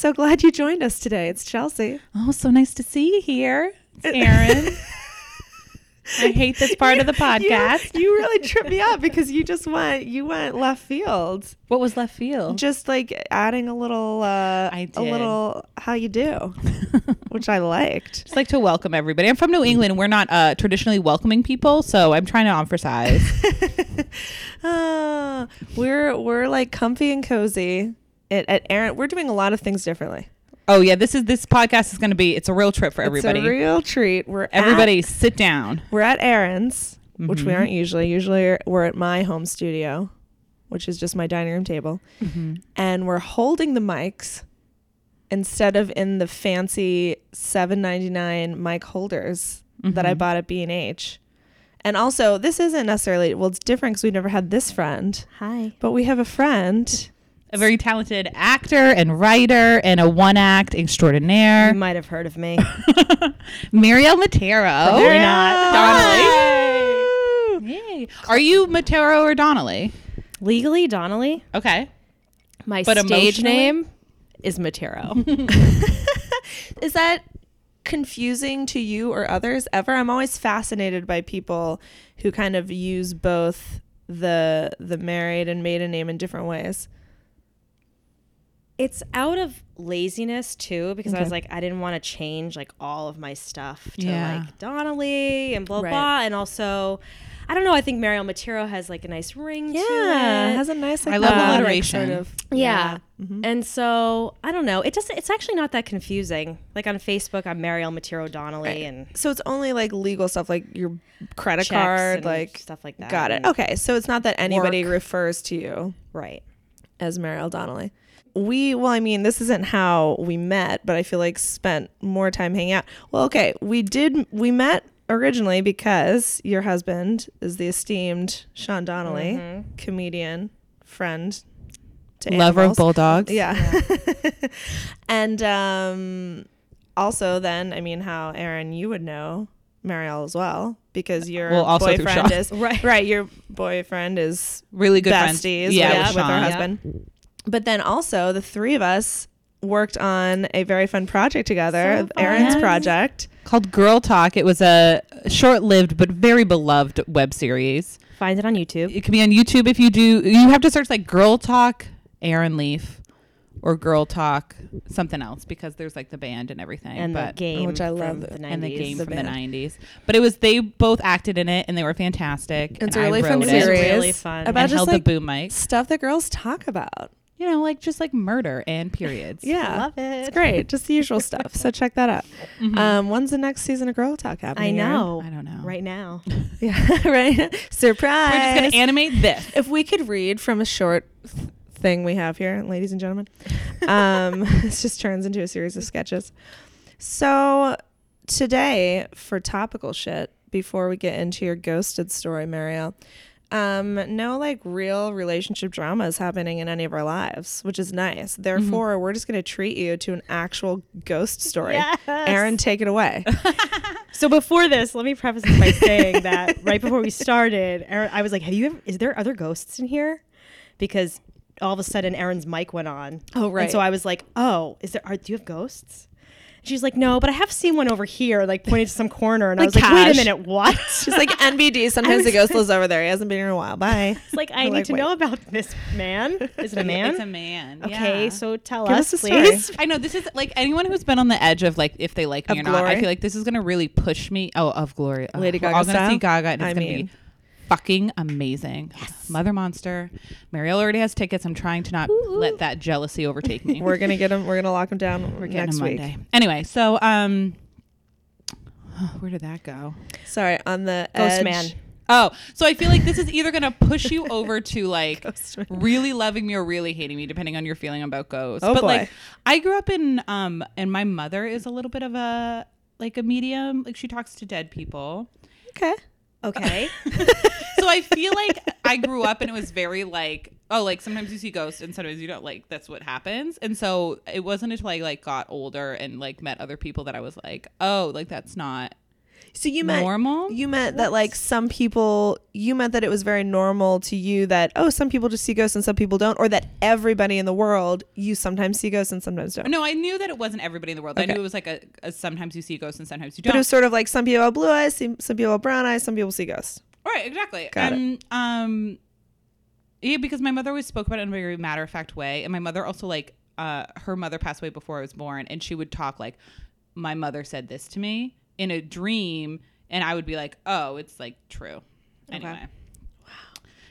So glad you joined us today. It's Chelsea. Oh, so nice to see you here. It's Erin. I hate this part of the podcast. You, you really tripped me up because you just went you went left field. What was left field? Just like adding a little uh I a did. little how you do, which I liked. Just like to welcome everybody. I'm from New England. We're not uh, traditionally welcoming people, so I'm trying to emphasize. Uh, we're we're like comfy and cozy. At, at Erin, we're doing a lot of things differently. oh yeah, this is this podcast is going to be. It's a real trip for everybody. It's a real treat. We're at- everybody, sit down. we're at Erin's, which we Mhm. aren't usually. Usually we're at my home studio, which is just my dining room table. and we're holding the mics instead of in the fancy 7.99 mic holders that I Mhm. bought at B&H. And also, this isn't necessarily well, it's different because we've never had this friend, Hi. but we have a friend. A very talented actor and writer and a one act extraordinaire, You might have heard of me. Mariel Matero. Probably not. Donnelly. Yay. Are you Matero or Donnelly? Legally, Donnelly. Okay. My But stage name is Matero. Is that confusing to you or others ever? I'm always fascinated by people who kind of use both the the married and maiden name in different ways. It's out of laziness too, because I was like, I didn't want to change like all of my stuff to Yeah. like Donnelly and blah Right. blah, and also. I don't know. I think Mariel Matero has like a nice ring to Yeah, it. it has a nice like I love melodic alliteration. sort of Yeah. Mhm. And so I don't know. It just it's actually not that confusing. Like on Facebook, I'm Mariel Matero Donnelly Right. and So it's only like legal stuff, like your credit card, like stuff like that. got it. Okay, so it's not that anybody Work. refers to you Right. as Mariel Donnelly. We, well, I mean, this isn't how we met, but I feel like spent more time hanging out. Well, okay, we did. We met originally because your husband is the esteemed Sean Donnelly, Mhm. comedian, friend, to Lover of bulldogs. Yeah. and um, also, then, I mean, how Erin, you would know Mariel as well because your Well, also boyfriend is Right. right. Your boyfriend is Really good friends. besties Yeah, with, with with her Sean. husband. But then also, the three of us worked on a very fun project together, So. Erin's Yes. project. Called Girl Talk. It was a short-lived but very beloved web series. Find it on YouTube. It can be on YouTube if you do. You have to search like Girl Talk Erin Leafe or Girl Talk something else because there's like the band and everything. and the game, oh, which I love, the 90s. and the game the from band. the 90s. But it was they both acted in it and they were fantastic. It's and a really I fun wrote It was it series. really fun. About and just held like the boom mic. stuff that girls talk about. You know, like just like murder and periods. Yeah. Love it. It's great. Just the usual stuff. So check that out. Mhm. Um, when's the next season of Girl Talk I happening? Erin? know. I don't know. Right now. Yeah, right. Surprise. We're just gonna animate this. if we could read from a short th- thing we have here, ladies and gentlemen, um, this just turns into a series of sketches. So today, for topical shit, before we get into your ghosted story, Mariel, um, no like real relationship drama is happening in any of our lives, which is nice. Therefore, we're just gonna treat you to an actual ghost story. Erin, take it away. So before this, let me preface this by saying that right before we started, Erin, I was like, "Have you ever? Is there other ghosts in here?" Because all of a sudden, Erin's mic went on. Oh, right. And so I was like, "Oh, is there? Are, do you have ghosts?" She's like, "No, but I have seen one over here." Like pointed to some corner, and I Like was like, "Wait Cash. a minute, what?" She's like NBD. Sometimes the ghost lives over there. He hasn't been here in a while. Bye. It's like I You're need like, to wait. know about this man. Is it a man? It's a man. okay, yeah. so tell Give us, us a story. please. I know this is like anyone who's been on the edge of like if they like me Of or not. I feel like this is gonna really push me. Oh, of glory, Ugh, Lady we're Gaga gonna style? see Gaga, and it's I gonna mean- be fucking amazing. Mother Monster. Mariel already has tickets. I'm trying to not let that jealousy overtake me. We're gonna get him. We're gonna lock him down We're getting next week. Monday. Anyway, so um, where did that go? Sorry, on the Ghost edge. man. Oh, so I feel like this is either gonna push you over to like really loving me or really hating me, depending on your feeling about ghosts. Oh, but boy. like, I grew up in um, and my mother is a little bit of a like a medium. Like she talks to dead people. Okay. Okay. So I feel like I grew up and it was very like oh like sometimes you see ghosts and sometimes you don't like that's what happens. And so it wasn't until I like got older and like met other people that I was like oh like that's not So you meant normal. you meant that like some people you meant that it was very normal to you that oh some people just see ghosts and some people don't or that everybody in the world you sometimes see ghosts and sometimes don't. no, I knew that it wasn't everybody in the world. I knew it was like a, a sometimes you see ghosts and sometimes you don't. But it was sort of like some people have blue eyes, some people have brown eyes, some people see ghosts. Right, exactly. Got it. Um, yeah, because my mother always spoke about it in a very matter of fact way, and my mother also like uh, her mother passed away before I was born, and she would talk like, my mother said this to me in a dream, and I would be like, oh, it's like true. Anyway. Wow.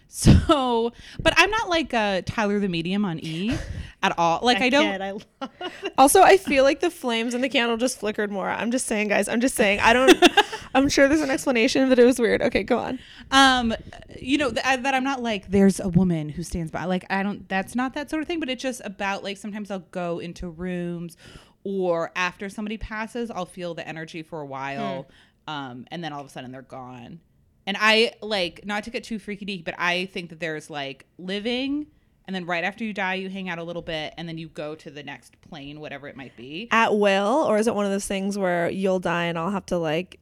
So, but I'm not like uh, Tyler the medium on E at all. Like I, don't. Kid, I love Also, I feel like the flames in the candle just flickered more. I'm just saying, guys. I'm just saying. I don't. I'm sure there's an explanation, but it was weird. Okay, go on. um you know th- I- that i'm not like there's a woman who stands by like i don't that's not that sort of thing but it's just about like sometimes i'll go into rooms or after somebody passes i'll feel the energy for a while um and then all of a sudden they're gone. And i like not to get too freaky deep, but i think that there's like living and then right after you die you hang out a little bit and then you go to the next plane whatever it might be. At will, or is it one of those things where you'll die and I'll have to like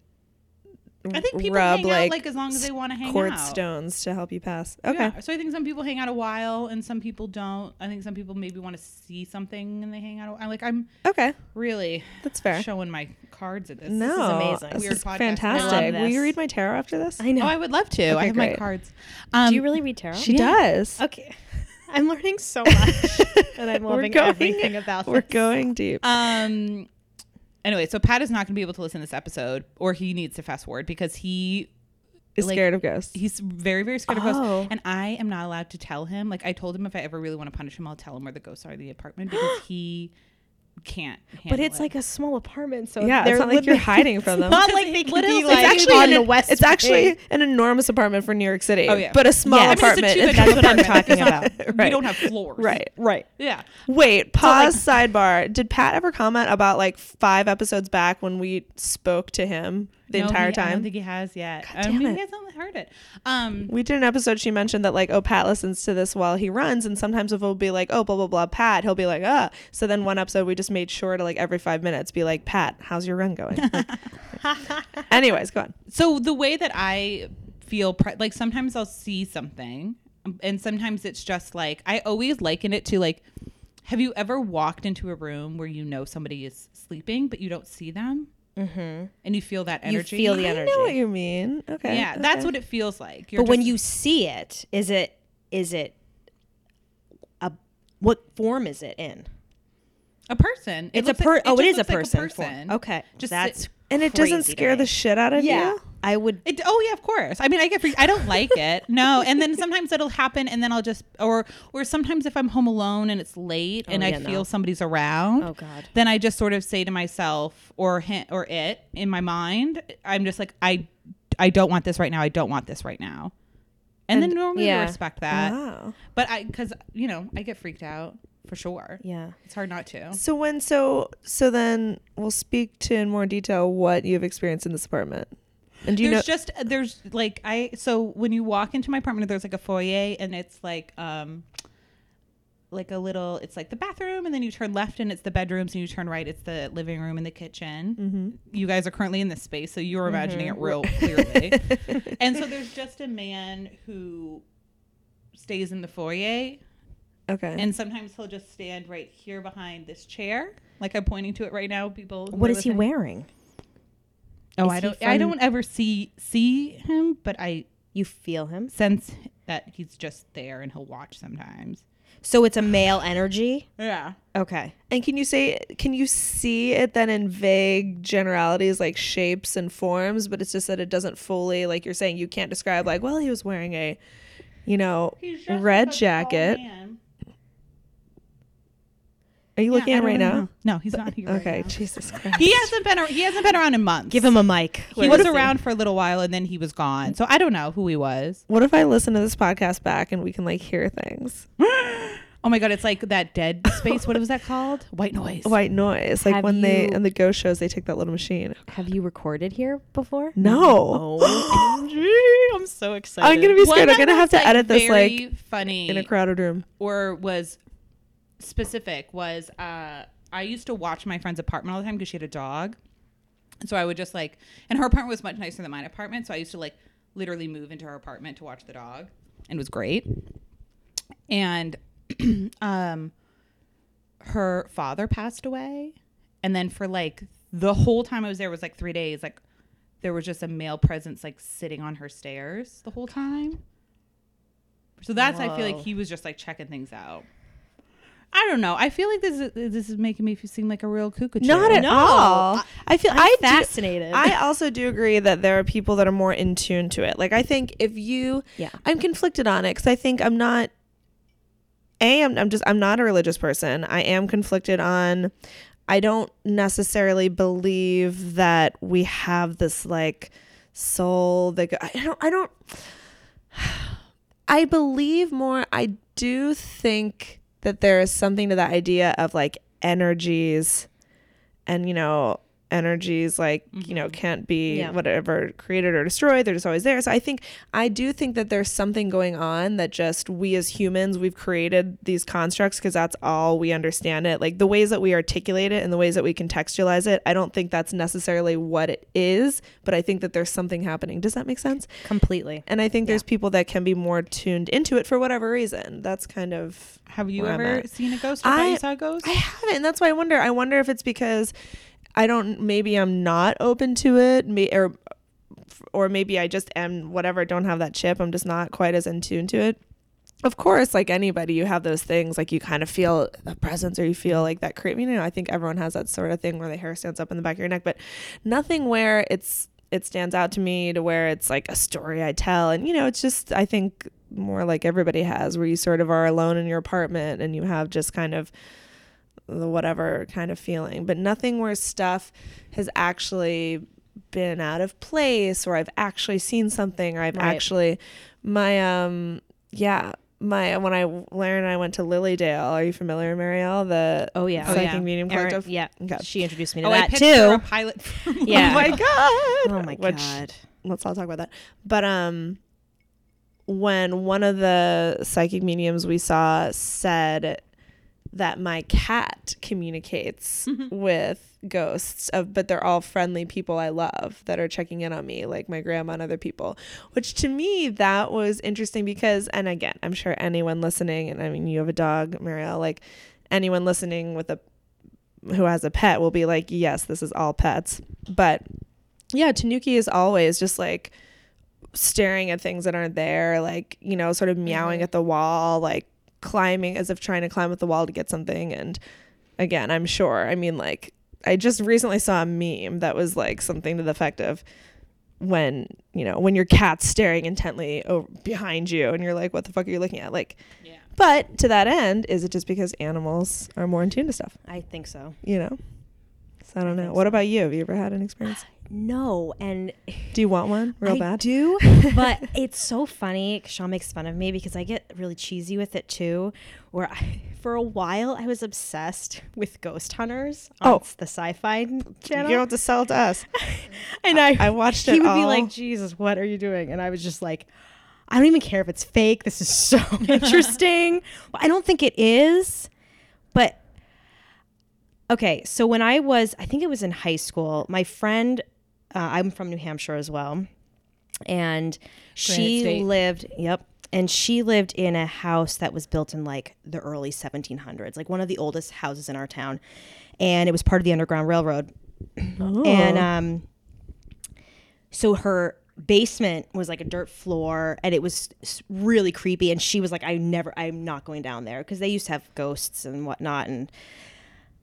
i think people rub hang like, out like as long as they want to hang quartz out stones to help you pass? Okay. Yeah. So I think some people hang out a while and some people don't. I think some people maybe want to see something and they hang out. a while. Like I'm Okay. really That's fair. showing my cards at this. No, this is amazing. This Weird is podcast. Fantastic. Will you read my tarot after this? I know. Oh, I would love to. I Okay, have my cards. Um, Do you really read tarot? She Yeah. does. Okay. I'm learning so much, and I'm We're loving going- everything about We're this. going deep. Um. Anyway, so Pat is not going to be able to listen to this episode, or he needs to fast forward because he is like- scared of ghosts. he's very very scared of Oh. ghosts, and I am not allowed to tell him. Like I told him, if I ever really want to punish him, I'll tell him where the ghosts are in the apartment because he can't. But it's it. like a small apartment, so Yeah, it's they're not like you're hiding from them. It's not like they what can be else- like It's actually on an- the west. It's actually Bay. an enormous apartment for New York City. Oh, yeah. But a small Yeah. I mean, it's a apartment. two-bedroom That's what I'm talking about. Right. We don't have floors. right. right. Yeah. Wait, pause sidebar. Did Pat ever comment about like five episodes back when we spoke to him the No, entire he- I don't think he has yet. God I damn mean, it. he hasn't heard it. Um, we did an episode she mentioned that like oh Pat listens to this while he runs and sometimes if it'll be like oh blah blah blah Pat he'll be like ah so then one episode we just made sure to like every five minutes be like Pat how's your run going anyways go on so the way that I feel, pre- like sometimes I'll see something, and sometimes it's just like I always liken it to like, have you ever walked into a room where you know somebody is sleeping but you don't see them, Mm-hmm. and you feel that energy. You energy? feel the energy. I know what you mean okay Yeah, that's what it feels like. You're But when you see it, is it is it a what form is it in? a person, it It's a per. like- oh, it just is a looks like person. form. person. Okay, Just that's sit- and it doesn't scare me. the shit out of yeah. you I would. It, oh yeah, of course. I mean, I get freaked. I don't like it. No, and then sometimes it'll happen, and then I'll just or or sometimes if I'm home alone and it's late oh, and Oh, I feel no. somebody's around, Oh God. then I just sort of say to myself or him or it in my mind, I'm just like I I don't want this right now. I don't want this right now. And, then normally yeah. respect that. wow But I cuz you know, I get freaked out for sure. Yeah. It's hard not to. so when so so then we'll speak to in more detail what you've experienced in this apartment and do you know just there's like I so when you walk into my apartment there's like a foyer and it's like um like a little it's like the bathroom and then you turn left and it's the bedrooms and you turn right it's the living room and the kitchen mm-hmm. you guys are currently in this space so you're imagining it real clearly and so there's just a man who stays in the foyer okay and sometimes he'll just stand right here behind this chair like i'm pointing to it right now people What is What he listening. wearing? oh Is i don't i don't ever see see him but i You feel him. sense that he's just there and he'll watch sometimes. So it's a male energy. Yeah. Okay. And can you say can you see it then in vague generalities like shapes and forms, but it's just that it doesn't fully like you're saying you can't describe like, well, he was wearing a you know, red jacket. Are you looking at him right now? No, he's not here. right Okay, now. Jesus Christ. He hasn't been. ar- He hasn't been around in months. Give him a mic. He Where was is around for a little while and then he was gone. So I don't know who he was. What if I listen to this podcast back and we can like hear things? Oh my god, it's like that dead space. what was that called? White noise. White noise. Like Have when they you- in the ghost shows they take that little machine. Have you recorded here before? No. Oh, I'm so excited. I'm gonna be One scared. I'm gonna have was, to edit this very like funny in a crowded room. or was specific was uh I used to watch my friend's apartment all the time because she had a dog. And so I would just like, and her apartment was much nicer than mine apartment. So I used to like literally move into her apartment to watch the dog, and it was great. And um, her father passed away, and then for like the whole time I was there was like three days. Like there was just a male presence like sitting on her stairs the whole time. So that's I feel like he was just like checking things out. I don't know. I feel like this is this is making me seem like a real cuckoo. Not at No. all. I feel I'm I do- fascinated. I also do agree that there are people that are more in tune to it. Like I think if you, Yeah. I'm conflicted on it because I think I'm not. A, I'm, I'm just I'm not a religious person. I am conflicted on. I don't necessarily believe that we have this like soul that go- I don't I don't. I believe more. I do think that there is something to that idea of like energies and you know energies like you know mm-hmm. can't be Yeah. whatever created or destroyed they're just always there so i think i do think that there's something going on that just we as humans we've created these constructs because that's all we understand it like the ways that we articulate it and the ways that we contextualize it i don't think that's necessarily what it is but i think that there's something happening does that make sense completely. and i think there's people that can be more tuned into it for whatever reason that's kind of Have you ever seen a ghost? Or I- you saw a ghost? I haven't, and that's why I wonder. I wonder if it's because I don't. Maybe I'm not open to it, may, or or maybe I just am. Whatever. Don't have that chip. I'm just not quite as in tune to it. Of course, like anybody, you have those things. Like you kind of feel a presence, or you feel like that. Cra- you know, I think everyone has that sort of thing where the hair stands up in the back of your neck, but nothing where it's it stands out to me to where it's like a story I tell, and you know, it's just I think more like everybody has, where you sort of are alone in your apartment and you have just kind of the whatever kind of feeling, but nothing where stuff has actually been out of place or I've actually seen something or I've Right. actually my um yeah my when I Larry and I went to Lily Dale. Are you familiar, Mariel? The Oh yeah. Oh, psychic yeah. medium Erin- collective. yeah. Okay. She introduced me to oh, I that her a too. pilot. Yeah. Oh my god. Oh my Which- god. let's not talk about that. But um when one of the psychic mediums we saw said that my cat communicates mm-hmm. with ghosts of but they're all friendly people I love that are checking in on me like my grandma and other people which to me that was interesting because and again I'm sure anyone listening and I mean you have a dog Mariel like anyone listening with a who has a pet will be like yes this is all pets. But yeah Tanuki is always just like staring at things that aren't there like you know sort of meowing mm-hmm. at the wall like climbing as if trying to climb up the wall to get something. And again i'm sure i mean like i just recently saw a meme that was like something to the effect of when you know when your cat's staring intently over behind you and you're like what the fuck are you looking at? Like Yeah. but to that end is it just because animals are more in tune to stuff? I think so. you know? So i don't know. what so. about you? Have you ever had an experience No, and do you want one real bad? I bad do, but it's so funny. Sean makes fun of me because I get really cheesy with it too. Where I, for a while I was obsessed with Ghost Hunters on Oh. the Sci-Fi channel, you don't have to sell to us and I I watched it. he would be like, "Jesus, what are you doing?" And I was just like, "I don't even care if it's fake. This is so interesting." well, I don't think it is, but okay. So when I was, I think it was in high school, my friend, uh, I'm from New Hampshire as well, and she State. lived. Yep. And she lived in a house that was built in like the early 1700s, like one of the oldest houses in our town. And it was part of the Underground Railroad. Oh. And um, so her basement was like a dirt floor and it was really creepy and she was like i never i'm not going down there because they used to have ghosts and whatnot and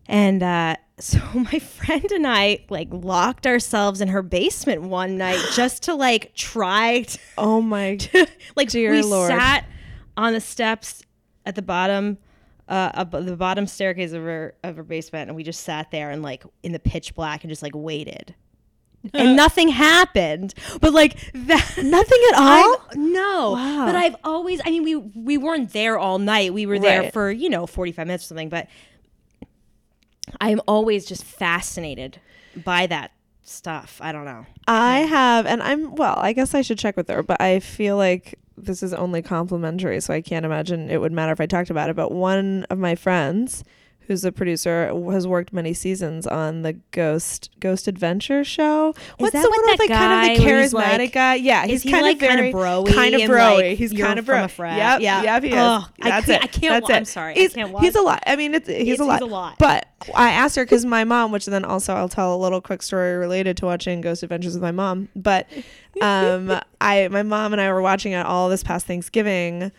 and uh so my friend and i like locked ourselves in her basement one night just to like try to oh my like Dear we Lord. sat on the steps at the bottom uh up the bottom staircase of her of her basement and we just sat there and like in the pitch black and just like waited and nothing happened but like that nothing at all I've- no Wow. but i've always i mean we we weren't there all night we were there Right. for you know 45 minutes or something but i'm always just fascinated by that stuff i don't know I have, and I'm well. I guess I should check with her, but I feel like this is only complimentary, so I can't imagine it would matter if I talked about it. But one of my friends, who's a producer, has worked many seasons on the Ghost Ghost Adventure show. What's that the what one with like kind of the guy where he's, charismatic like- guy? Yeah, he's he, kind like, of very kinda bro-y kind of bro like, he's kind of from bro. a frat? Yep, Yeah. yep, he is. Ugh, I That's can't- it. I can't That's wa- it. I'm sorry, I He's, can't watch. He's a lot. I mean, it's, he's, He's- a lot. he's a lot. But I asked her because my mom, which then also I'll tell a little quick story related to watching Ghost Adventures with my mom. But um, I, my mom and I were watching it all this past Thanksgiving.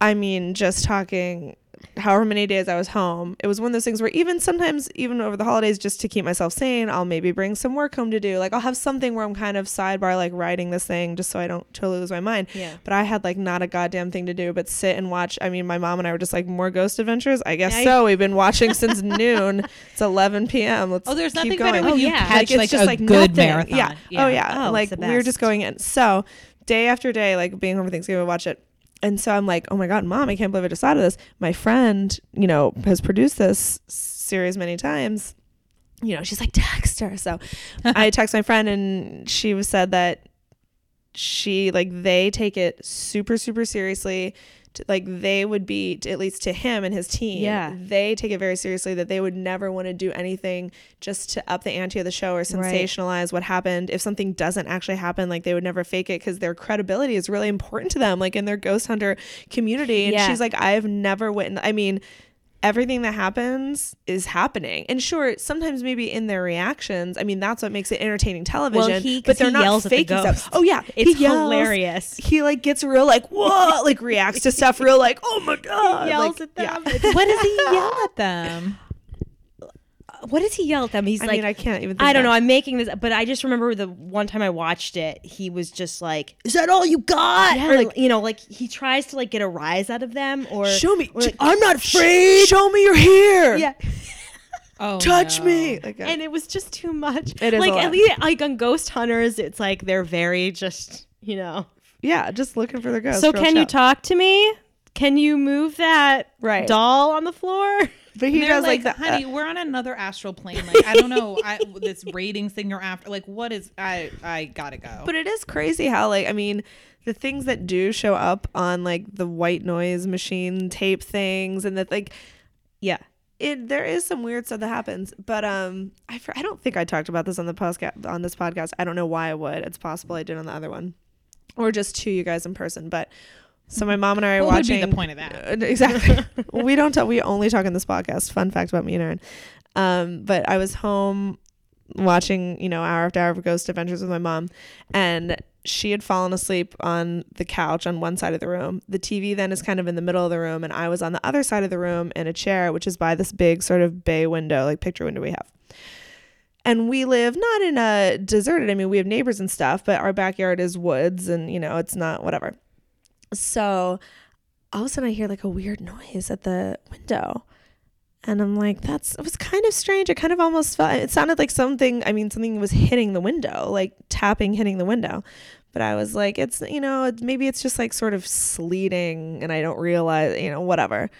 I mean, just talking however many days I was home. It was one of those things where even sometimes, even over the holidays, just to keep myself sane, I'll maybe bring some work home to do. Like I'll have something where I'm kind of sidebar, like writing this thing just so I don't totally lose my mind. Yeah. But I had like not a goddamn thing to do but sit and watch. I mean, my mom and I were just like, more ghost adventures? I guess I- so. We've been watching since noon. It's 11 p.m. Let's Oh, there's keep nothing going. better when Oh, you yeah. catch it's like just a like good nothing. marathon. Yeah. Oh yeah. Oh, like it's the we were just going in. So day after day, like being home for Thanksgiving, we watch it. And so I'm like, oh my god, mom, I can't believe I just thought of this. My friend, you know, has produced this series many times. You know, she's like, text her. So I text my friend, and she was said that she like they take it super super seriously like they would be at least to him and his team Yeah. they take it very seriously that they would never want to do anything just to up the ante of the show or sensationalize what happened if something doesn't actually happen like they would never fake it because their credibility is really important to them like in their ghost hunter community and Yeah. she's like i've never witnessed i mean everything that happens is happening. And sure, sometimes maybe in their reactions, I mean, that's what makes it entertaining television. he- but they're he not at the faking stuff. Oh yeah, It's he yells. hilarious. He like gets real like whoa, like reacts to stuff real like oh my god, yells like, at them. Yeah. what does he yell at them? What does he yell at them? He's I like, mean, I can't even. Think I don't know. I'm making this, but I just remember the one time I watched it, he was just like, "Is that all you got?" Yeah, or like- you know, like he tries to like get a rise out of them, or Show me. or, like, I'm not afraid. Show me your hair. yeah. Oh, Touch no. me. Like, uh, And it was just too much. It is a like at least like on Ghost Hunters, it's like they're very just you know. yeah, just looking for the ghost. so real can you talk to me? Can you move that Right. doll on the floor? But he does like, like, the, honey, we're on another astral plane. Like, I don't know, I, this ratings thing you're after. Like, what is? I I gotta go. But it is crazy how like I mean the things that do show up on like the white noise machine tape things and that like yeah it there is some weird stuff that happens but um I I don't think I talked about this on the podcast on this podcast I don't know why I would it's possible I did on the other one or just to you guys in person but so my mom and I are What would be watching the point of that? uh, exactly. we don't talk. We only talk in this podcast. Fun fact about me and Erin. Um, but I was home watching, you know, hour after hour of Ghost Adventures with my mom, and she had fallen asleep on the couch on one side of the room. The TV then is kind of in the middle of the room, and I was on the other side of the room in a chair, which is by this big sort of bay window, like picture window we have. And we live not in a deserted. I mean, we have neighbors and stuff, but our backyard is woods, and you know, it's not whatever. So all of a sudden I hear like a weird noise at the window. And I'm like, that's it was kind of strange. It kind of almost felt it sounded like something I mean, something was hitting the window, like tapping, hitting the window. But I was like, it's you know, maybe it's just like sort of sleeting and I don't realize, you know, whatever.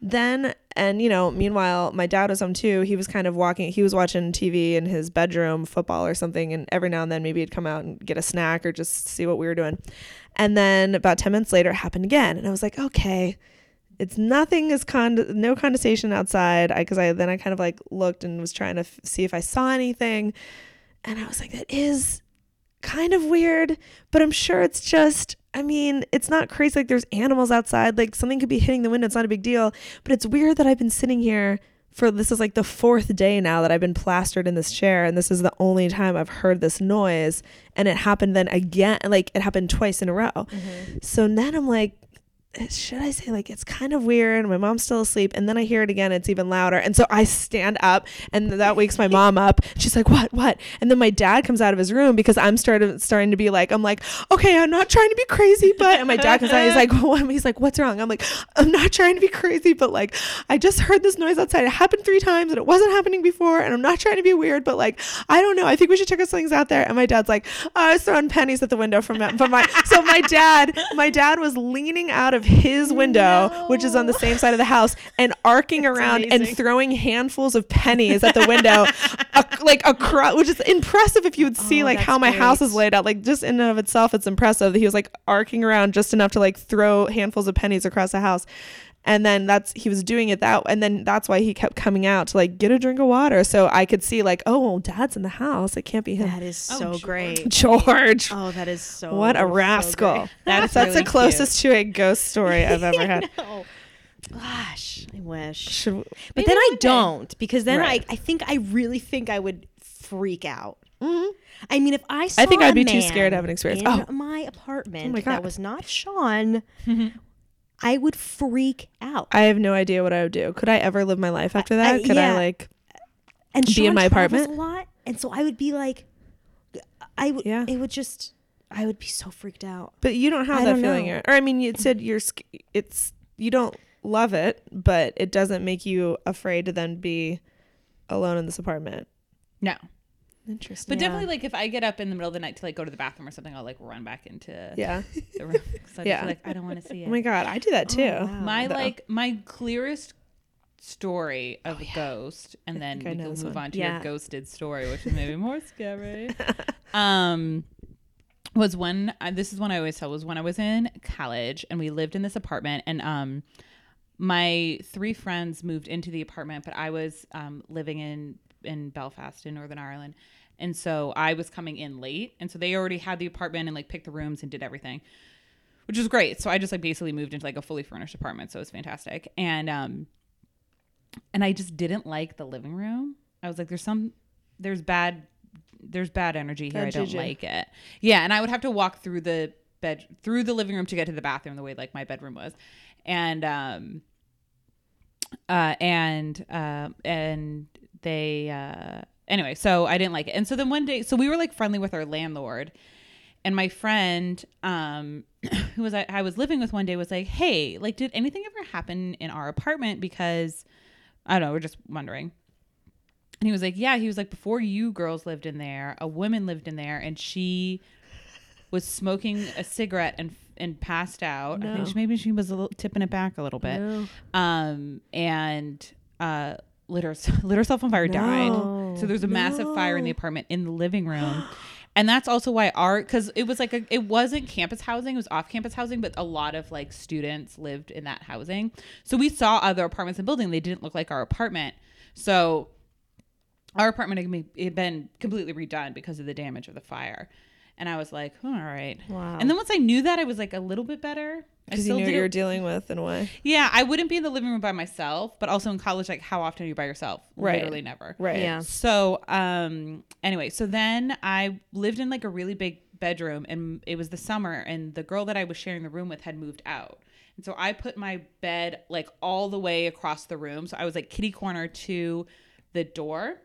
Then and you know, meanwhile, my dad was home too. He was kind of walking he was watching TV in his bedroom, football or something, and every now and then maybe he'd come out and get a snack or just see what we were doing. And then about 10 minutes later, it happened again. And I was like, okay, it's nothing is con no condensation outside. I, cause I, then I kind of like looked and was trying to f- see if I saw anything. And I was like, that is kind of weird, but I'm sure it's just, I mean, it's not crazy. Like there's animals outside, like something could be hitting the window. It's not a big deal, but it's weird that I've been sitting here for this is like the fourth day now that I've been plastered in this chair and this is the only time I've heard this noise and it happened then again like it happened twice in a row. Mm-hmm. So then I'm like should I say like it's kind of weird. My mom's still asleep and then I hear it again it's even louder. And so I stand up and that wakes my mom up. She's like what? What? And then my dad comes out of his room because I'm started starting to be like I'm like okay I'm not trying to be crazy but and my dad comes out he's like what? he's like what's wrong? I'm like I'm not trying to be crazy but like I just heard this noise outside. It happened three times and it wasn't happening before and I'm not trying to be weird but like I don't know. I think we should check out things out there. And my dad's like oh, I was throwing pennies at the window from from my so my dad my dad was leaning out of his window which is on the same side of the house and arcing around and throwing handfuls of pennies at the window ac- like across which is impressive if you would see Oh, like how my house is laid out. Like just in and of itself it's impressive that he was like arcing around just enough to like throw handfuls of pennies across the house And then that's he was doing it that and then that's why he kept coming out to like get a drink of water. So I could see like, oh well, dad's in the house. It can't be him. That is Oh, so George. great. George. Oh, that is so. what a rascal. great. that's That's that's really the closest to a ghost story I've ever had. No. Gosh, I wish. Should, But Maybe then I don't because then Right. I, I think I really think I would freak out. Mhm. I mean, if I saw I think I'd be too scared to have an experience. in Oh. my apartment Oh my that was not Sean, I would freak out. I have no idea what I would do. Could I ever live my life after that? I- Could I like and be in my apartment? a lot, and so I would be like, I would. Yeah. It would just. I would be so freaked out. But you don't have I that don't feeling, yet. or I mean, you said you're. sc- It's you don't love it, but it doesn't make you afraid to then be alone in this apartment. No. Interesting. But Yeah. definitely, like, if I get up in the middle of the night to like go to the bathroom or something, I'll like run back into yeah. the room. I Yeah. like I don't want to see it. Oh my god, I do that too. Oh, wow. my though. like my clearest story of a ghost, and then we can move one. on to Yeah. your ghosted story, which is maybe more scary. um, was when uh, this is one I always tell was when I was in college and we lived in this apartment and um my three friends moved into the apartment but I was um living in in Belfast in Northern Ireland. And so I was coming in late. And so they already had the apartment and like picked the rooms and did everything which was great. So I just like basically moved into like a fully furnished apartment. So it was fantastic. And um and I just didn't like the living room. I was like there's some there's bad there's bad energy here. Bad I don't like it. Yeah, and I would have to walk through the bed through the living room to get to the bathroom the way like my bedroom was. And um uh and um and they uh anyway, so I didn't like it. And so then one day so we were like friendly with our landlord and my friend um who was I, I was living with one day was like, "Hey, like did anything ever happen in our apartment because I don't know, we're just wondering." And he was like, Yeah, he was like, before you girls lived in there, a woman lived in there and she was smoking a cigarette and and passed out. I No. think she, maybe she was a little, tipping it back a little bit. No. Um, and uh, lit, her, lit herself on fire, No. died. So there's a massive fire in the apartment in the living room. And that's also why our, because it was like, a, it wasn't campus housing, it was off campus housing, but a lot of like students lived in that housing. So we saw other apartments in the building. They didn't look like our apartment. So our apartment had been completely redone because of the damage of the fire. And I was like, oh, all right. Wow. And then once I knew that, I was like a little bit better. Because you knew what you were dealing with and why. yeah, I wouldn't be in the living room by myself, but also in college, like how often are you by yourself? Right. Literally never. Right. Yeah. So, um, anyway, so then I lived in like a really big bedroom, and it was the summer, and the girl that I was sharing the room with had moved out, and so I put my bed like all the way across the room, so I was like kitty corner to the door.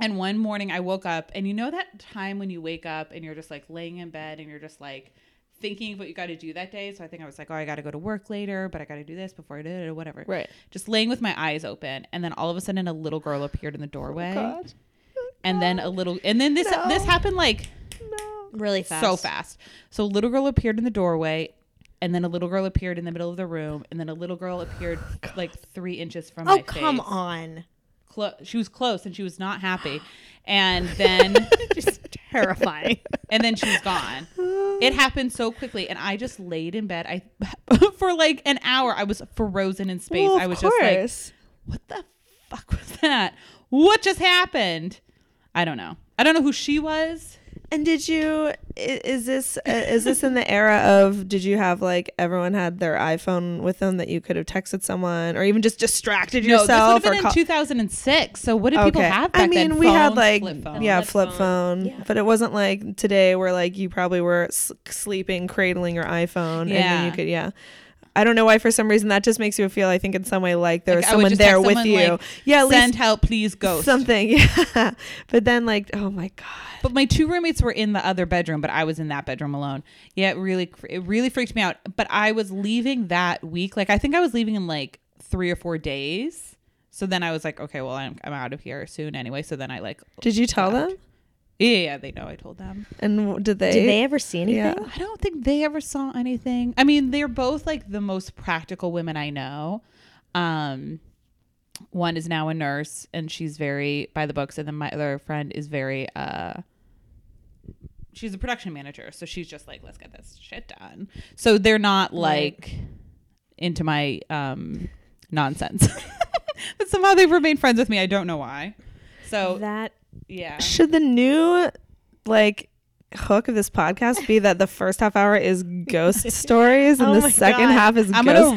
And one morning I woke up, and you know that time when you wake up and you're just like laying in bed and you're just like thinking of what you got to do that day. So I think I was like, oh, I got to go to work later, but I got to do this before I did it or whatever. Right. Just laying with my eyes open, and then all of a sudden a little girl appeared in the oh, doorway, Oh, God. and then a little, and then this No. this happened like No. really fast. so fast. So a little girl appeared in the doorway. And then a little girl appeared in the middle of the room, and then a little girl appeared oh, like three inches from Oh my come on! Clo- she was close and she was not happy. And then Just terrifying. and then she was gone. It happened so quickly. And i just laid in bed. I for like an hour i was frozen in space. Well, i was just like what the fuck was that? What just happened? I don't know. I don't know who she was And did you? Is this uh, is this in the era of? Did you have like everyone had their iPhone with them that you could have texted someone or even just distracted yourself? no this would have been or in call- 2006 so what did people have back I mean, then we had like flip phones. yeah, Flip flip phone. phone, Yeah. but it wasn't like today where like you probably were sleeping, cradling your iPhone, and then you could yeah. I don't know why for some reason that just makes you feel I think in some way like there Like, was someone there with someone, you. like, yeah, at send help please go. something. Yeah. But then like oh my god. But my two roommates were in the other bedroom, but I was in that bedroom alone. Yeah, it really it really freaked me out. But I was leaving that week. Like I think I was leaving in like 3 or 4 days. So then I was like, okay, well, I'm, I'm out of here soon anyway. So then I like Did you tell left. them? Yeah, yeah, they know I told them. And did they? Did they ever see anything? Yeah. I don't think they ever saw anything. I mean, they're both like the most practical women I know. Um one is now a nurse and she's very by the books and then my other friend is very uh she's a production manager so she's just like let's get this shit done so they're not like into my um, nonsense. but somehow they've remained friends with me. I don't know why. So that yeah. Should the new like hook of this podcast be that the first half hour is ghost stories and Oh the second God. half is I'm gonna run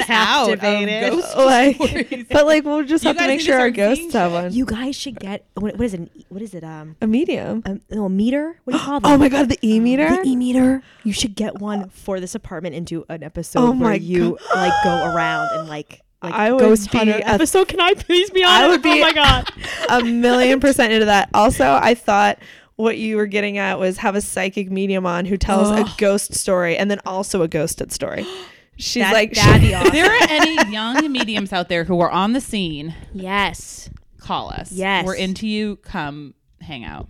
stories? out of Captivated. ghost Like, stories. but like we'll just You have to make sure our start ghosts have shit. one. you guys should get what, what is it? What is it? Um, a medium. a, no, a meter. What do you call them? Oh my god, the e meter. The e meter. You should get one for this apartment and do an episode Oh where my you like go around and like like I would ghost be hunter a- episode. Can I please be on I it? would be- Oh my god. a million percent into that. Also, I thought what you were getting at was have a psychic medium on who tells a ghost story and then also a ghosted story. She's That- like, that'd be awesome. there are any young mediums out there who are on the scene, Yes. call us. Yes. We're into you. Come hang out.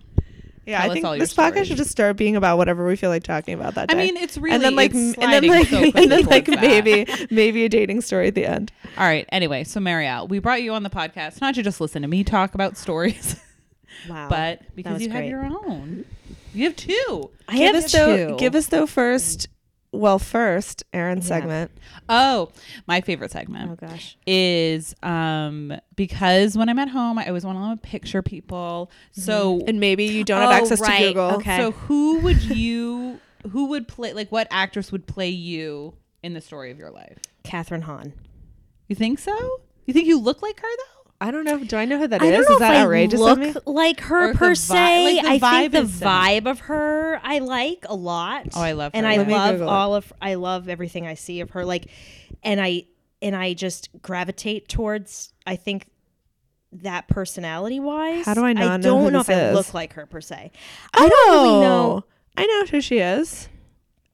Yeah, tell I think this podcast should just start being about whatever we feel like talking about that day. I mean, it's really and then like, and then like, so and then like that. maybe, maybe a dating story at the end. All right. Anyway, so Mariel, we brought you on the podcast not to just listen to me talk about stories, Wow. but because you have your own. You have two. I give have us though, two. give us though first. Well, first, Erin's Yeah. segment. Oh, my favorite segment. Oh gosh. is um because when I'm at home, I always want to picture people. So And maybe you don't have Oh, access right. to Google. Okay. so who would you who would play like what actress would play you in the story of your life? Kathryn Hahn. You think so? You think you look like her though? I don't know. Do I know who that I is? Is that outrageous I look me? like her Or per vi- se. like the I vibe think the is vibe of her I like a lot. Oh, I love and her. I Let me love Google it. all of I love everything I see of her. Like, and I and I just gravitate towards. I think that personality wise. How do I not I know don't know if I look like her per se. I don't really know. I know who she is.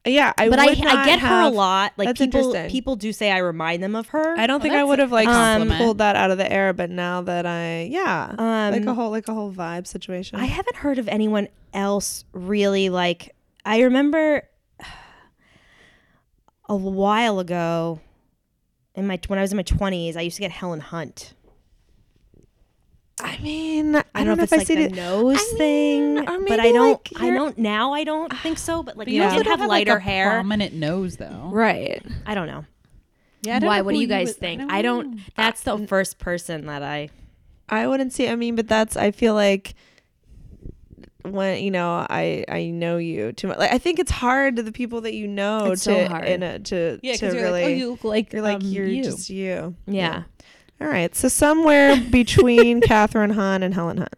Yeah, I would. but I, would I not get her a lot. Like That's people, interesting. people do say I remind them of her. I don't Oh, think I would have like a compliment. pulled that out of the air, but now that I, yeah, Um, like a whole like a whole vibe situation. I haven't heard of anyone else really like. I remember a while ago, in my when I was in my twenties, I used to get Helen Hunt. I mean, I, I don't, know if it's I like see the it. nose I thing, mean, but I don't. like, I don't now. I don't think so. But like But you also did don't have like lighter a hair. prominent nose though. Right. I don't know. Yeah. Don't Why? know What do you guys would- think? I don't. know. That's the first person that I. I wouldn't see. I mean, but that's. I feel like when you know, I I know you too much. Like I think it's hard to the people that you know It's to so hard. in a, to Yeah, to you're really. like, oh, you look like you're like um, you're you. just you. Yeah. All right. So somewhere between Kathryn Hahn and Helen Hunt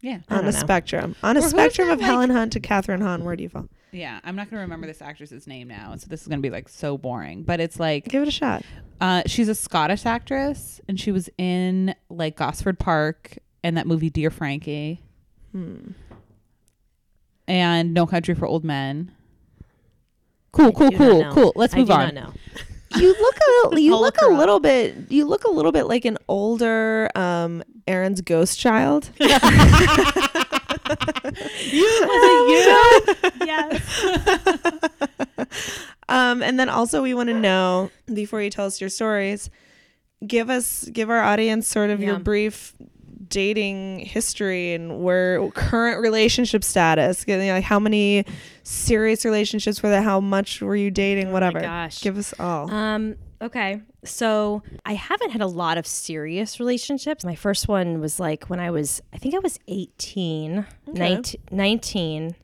yeah. I on a don't know. spectrum. On a Or who's spectrum that, of like- Helen Hunt to Kathryn Hahn, where do you fall? Yeah, I'm not gonna remember this actress's name now, so this is gonna be like so boring. But it's like Give it a shot. uh, she's a Scottish actress, and she was in like Gosford Park and that movie Dear Frankie Hmm. and No Country for Old Men. Cool, cool, do not cool, know. cool. Let's I move do on. not know. You look a you look a little bit you look a little bit like an older um Erin's ghost child. You you yes. Um and then also we want to know before you tell us your stories, give us give our audience sort of your brief dating history and where current relationship status. You know, Like how many serious relationships were there? How much were you dating? Whatever. gosh. Give us all. Um. Okay. So I haven't had a lot of serious relationships. My first one was like when I was, I think I was 18, Okay. 19, 19,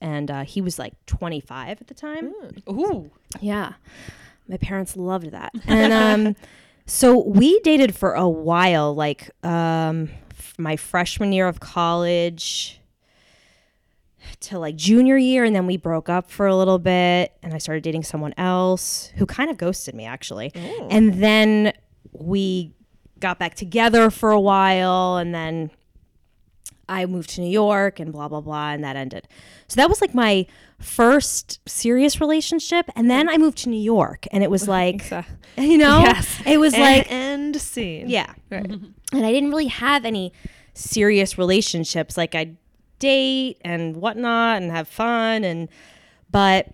and uh, he was like 25 at the time. Ooh, Yeah. My parents loved that. And um so we dated for a while like um my freshman year of college to like junior year and then we broke up for a little bit and I started dating someone else who kind of ghosted me actually. And then we got back together for a while and then I moved to New York and blah blah blah and that ended. So that was like my first serious relationship and then I moved to New York and it was like you know Yes. it was like end scene. yeah Right. Mm-hmm. And I didn't really have any serious relationships like I'd date and whatnot and have fun and but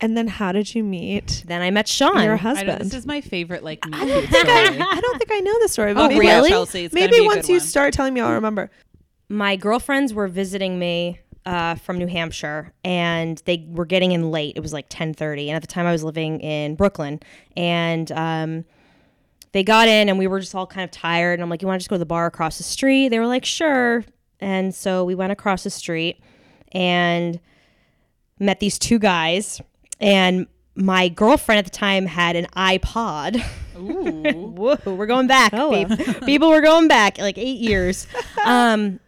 And then how did you meet then I met Sean your husband? this is my favorite like meet I don't think I, story. I don't think I know the story. But Oh, maybe, really? Chelsea, it's maybe be a once good you one. start telling me, I'll remember. my girlfriends were visiting me uh, from New Hampshire, and they were getting in late. It was like ten thirty, and at the time I was living in Brooklyn, and um, they got in, and we were just all kind of tired. And I'm like, "You want to just go to the bar across the street?" They were like, "Sure." And so we went across the street, and met these two guys, and my girlfriend at the time had an iPod. Ooh. Whoa, we're going back. peop- People, we're going back like eight years. Um,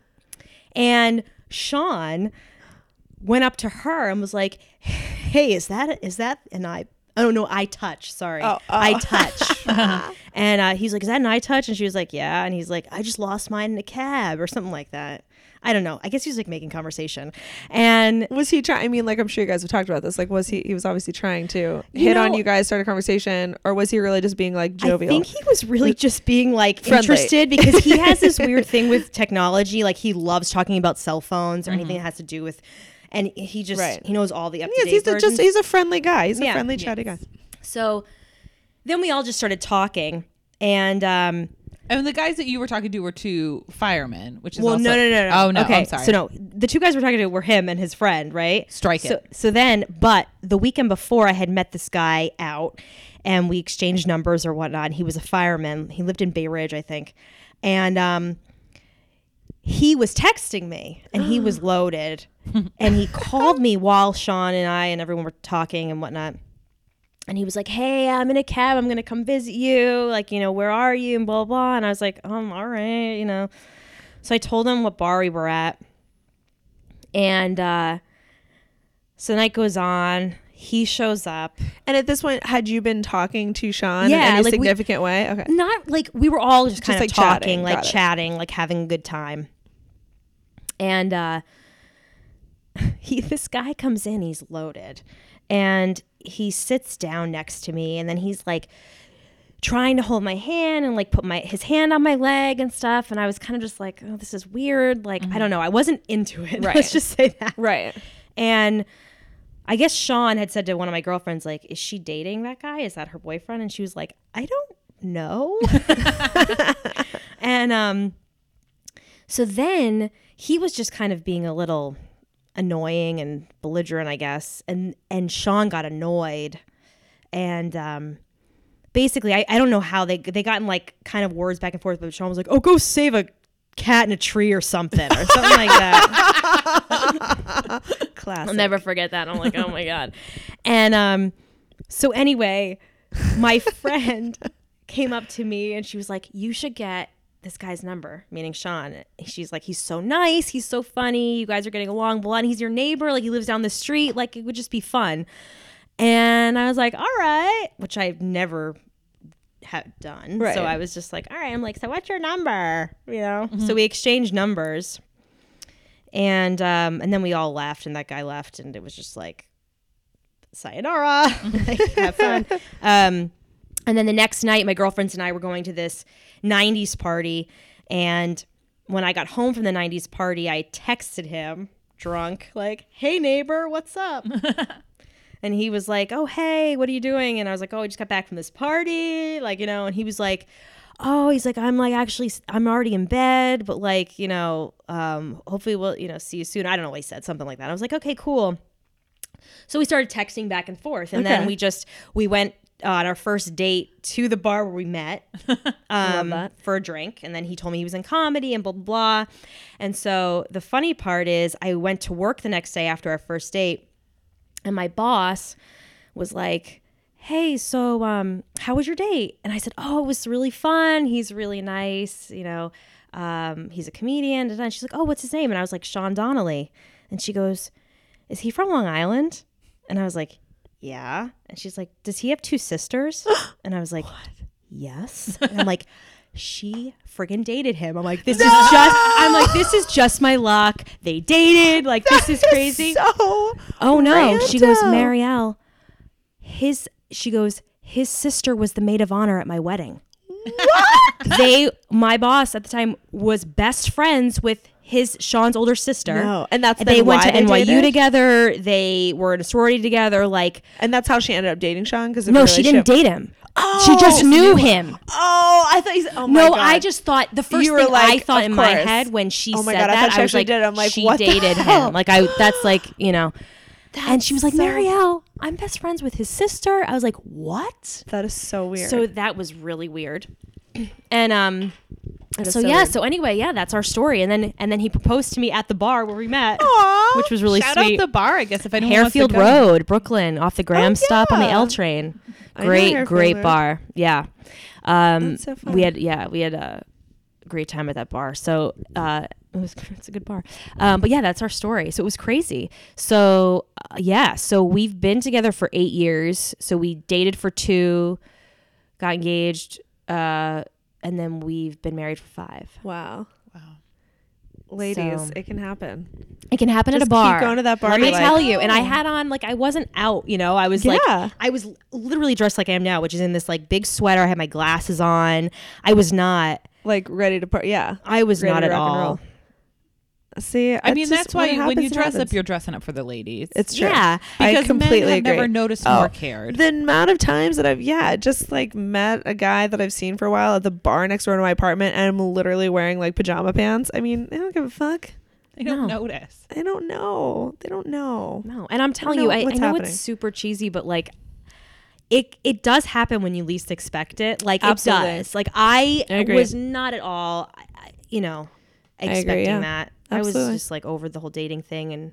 and Sean went up to her and was like, "Hey, is that is that an i? Oh no, iTouch. Sorry, Oh, oh. iTouch." and uh, he's like, "Is that an iTouch?" And she was like, "Yeah." And he's like, "I just lost mine in a cab or something like that." I don't know. I guess he was like making conversation, and Was he trying? I mean, like I'm sure you guys have talked about this. Like, was he? He was obviously trying to hit on you guys, start a conversation, or was he really just being like jovial? I think he was really just being like Friendly. interested because he has this weird thing with technology. Like he loves talking about cell phones or anything that has to do with, and he just Right. he knows all the up to yes, he's a, just he's a friendly guy. He's a Yeah. friendly, chatty guy. so then we all just started talking, and um, And the guys that you were talking to were two firemen, which is well, also, no, no, no, no. Oh no, Okay, I'm sorry. so no, the two guys we're talking to were him and his friend, right? Strike so, it. So then, but the weekend before, I had met this guy out, and we exchanged numbers or whatnot. And he was a fireman. He lived in Bay Ridge, I think, and um, he was texting me, and he was loaded, and he called me while Sean and I and everyone were talking and whatnot. And he was like, "Hey, I'm in a cab. I'm gonna come visit you. Like, you know, where are you?" And blah blah. And I was like, "Um, all right, you know." So I told him what bar we were at, and uh, so the night goes on. He shows up. And at this point, had you been talking to Sean Yeah, in any like we- significant way? Okay. Not like we were all just kind of like, chatting. talking, like Got it. chatting, like having a good time. And uh, he, this guy comes in. He's loaded, and he sits down next to me, and then he's like trying to hold my hand and like put my his hand on my leg and stuff. And I was kind of just like, oh, this is weird. Like I don't know. I wasn't into it. Right. Let's just say that. Right. And I guess Sean had said to one of my girlfriends, like, is she dating that guy? Is that her boyfriend? And she was like, I don't know. and um so then he was just kind of being a little annoying and belligerent, I guess. And and Sean got annoyed. And um basically I, I don't know how they they got in like kind of words back and forth, but Sean was like, Oh, go save a cat in a tree or something or something like that. Classic. I'll never forget that. I'm like, oh my god. And um, so anyway, my friend came up to me and she was like, "You should get this guy's number," meaning Sean. She's like, "He's so nice. He's so funny. You guys are getting along. Blah. And he's your neighbor. Like he lives down the street. Like it would just be fun." And I was like, "All right," which I've never have done. Right. So I was just like, "All right." I'm like, "So what's your number?" You know. So we exchanged numbers and um and then we all left and that guy left and it was just like sayonara like, have fun um and then the next night my girlfriends and i were going to this 90s party. And when i got home from the 90s party i texted him drunk like hey neighbor what's up? And he was like oh hey what are you doing? And i was like oh i just got back from this party like you know and he was like oh he's like i'm like actually i'm already in bed but like you know um hopefully we'll you know see you soon. I don't know what he said something like that. I was like okay cool. So we started texting back and forth. And then we just we went on our first date to the bar where we met um, for a drink. And then he told me he was in comedy and blah blah blah. And so the funny part is i went to work the next day after our first date and my boss was like hey so um how was your date? And i said oh it was really fun. He's really nice you know um he's a comedian and she's like oh what's his name? And i was like sean donnelly. And she goes is he from long island? And i was like yeah. And she's like does he have two sisters? And i was like yes. And i'm like she friggin' dated him. I'm like this is just i'm like this is just my luck. They dated. Like this is crazy. So Oh no. She goes, Mariel, his she goes, his sister was the maid of honor at my wedding. What? they my boss at the time was best friends with his Sean's older sister. No, and that's they went to they NYU dated? together. They were in a sorority together. Like, and that's how she ended up dating Sean because no, she didn't date him. Oh, she just knew him. Oh, I thought said, oh my god. no, God. I just thought the first You thing I thought in my head when she Oh said God, I that, thought she was like, did. I'm like, she dated him. Like I, that's like you know. and she was like, so- Mariel, I'm best friends with his sister. I was like, what? That is so weird. So that was really weird. And um, so, so yeah. weird. So anyway, yeah, that's our story. And then and then he proposed to me at the bar where we met, Aw. which was really Shout sweet. out the bar, I guess, if anyone wants to Harefield go. Road, Brooklyn, off the Graham stop on the. L train. Great, great Road. bar. Yeah. Um, so fun. we had yeah we had a great time at that bar. So uh, it was it's a good bar. Um, but yeah, that's our story. So it was crazy. So uh, yeah, so we've been together for eight years. So we dated for two, got engaged, uh, and then we've been married for five. wow. Wow. Ladies, So- it can happen. It can happen Just at a bar. keep going to that bar. Let you're me like, tell you. And I "Oh." had on like I wasn't out. You know, I was Yeah. like I was literally dressed like I am now, which is in this like big sweater. I had my glasses on. I was not. like ready to part. Yeah. I was Ready not to at rock and all. Roll. See, I mean, that's just why when you, when you happens, dress up, you're dressing up for the ladies. It's true. Yeah. I completely men have agree. never noticed Oh. nor cared. The amount of times that I've yeah, just like met a guy that I've seen for a while at the bar next door to my apartment and I'm literally wearing like pajama pants. I mean, I don't give a fuck. they don't No. notice. They don't know. They don't know. No, and I'm telling know you, I, I know happening. it's super cheesy, but like, it it does happen when you least expect it. Like Absolutely. it does. Like I, I was not at all, I- I- you know, agree, expecting yeah. That. I was just like over the whole dating thing, and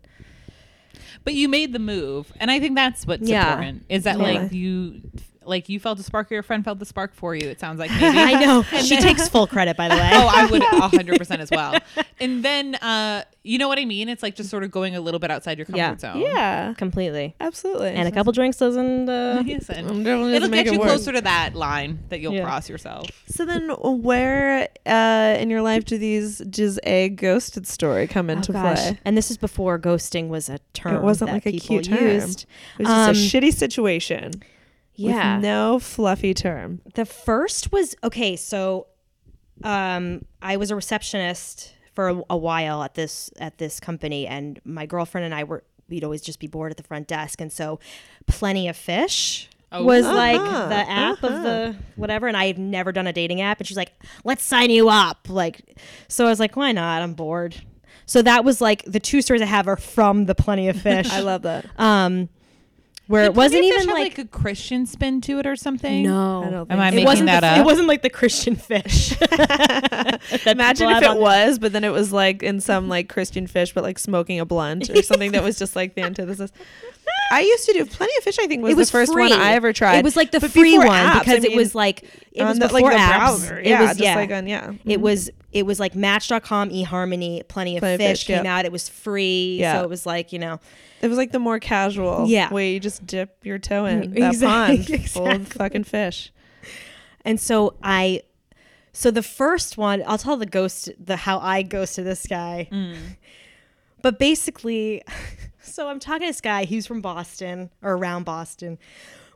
But you made the move, and I think that's what's Yeah. important. Is that Totally. like you, like you felt the spark, or your friend felt the spark for you. It sounds like maybe. I know And she then- takes full credit, by the way. oh, I would hundred percent as well. And then, uh, you know what I mean? It's like just sort of going a little bit outside your comfort Yeah. zone. Yeah. completely. Absolutely. And a couple drinks doesn't. Uh, Yes, and Um, it'll make get it you work. closer to that line that you'll Yeah. cross yourself. So then, where uh, in your life do these does a ghosted story come into oh play? And this is before ghosting was a term. It wasn't that like a people cute term. used. It was just a Um, shitty situation Yeah. with no fluffy term. The first was okay. So, um, I was a receptionist for a, a while at this at this company, and my girlfriend and I were we'd always just be bored at the front desk, and so Plenty of Fish Oh. was Uh-huh, like the app of the whatever, and I have never done a dating app, and she's like, "Let's sign you up." Like, so I was like, "Why not? I'm bored." So that was like the two stories I have are from the Plenty of Fish. I love that. um, where Did it wasn't even have, like, like a Christian spin to it or something. no. I don't Am I think it making wasn't that the, up? It wasn't like the Christian fish. Imagine if it was, but then it was like in some like Christian fish, but like smoking a blunt or something that was just like the antithesis. I used to do plenty of fish. I think was, it was the first free. one I ever tried. It was like the But free one apps, because I it was like it on was the, before like the apps. browser. It Yeah, was just yeah. like on yeah. it mm-hmm. was it was like Match.com, eHarmony, Plenty of Plenty of Fish, Fish, came yeah. out. It was free, Yeah. so it was like you know. It was like the more casual Yeah. way you just dip your toe in mm-hmm. that Exactly, pond full of fucking fish. And so I, so the first one, I'll tell the ghost the how I ghosted this guy. Mm. But basically, so I'm talking to this guy. He's from Boston or around Boston.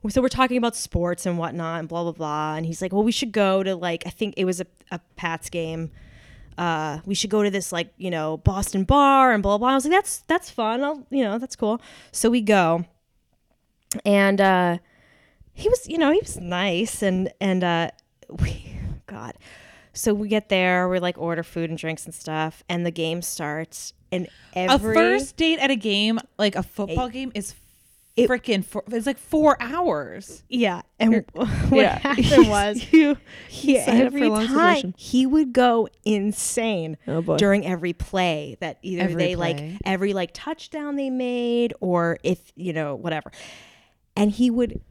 So we're talking about sports and whatnot and blah blah blah. And he's like, "Well, we should go to like I think it was a, a Pats game. Uh, we should go to this like you know Boston bar and blah blah." I was like, "That's that's fun. I'll you know that's cool." So we go, and uh, he was you know he was nice and and uh, we God. So we get there, we like order food and drinks and stuff, and the game starts. And every a first date at a game, like a football game, is It- freaking. It's like four hours. Yeah, and what yeah. happened was you he every time he would go insane Oh, during every play that either Every they play. like every like touchdown they made or if you know whatever, and he would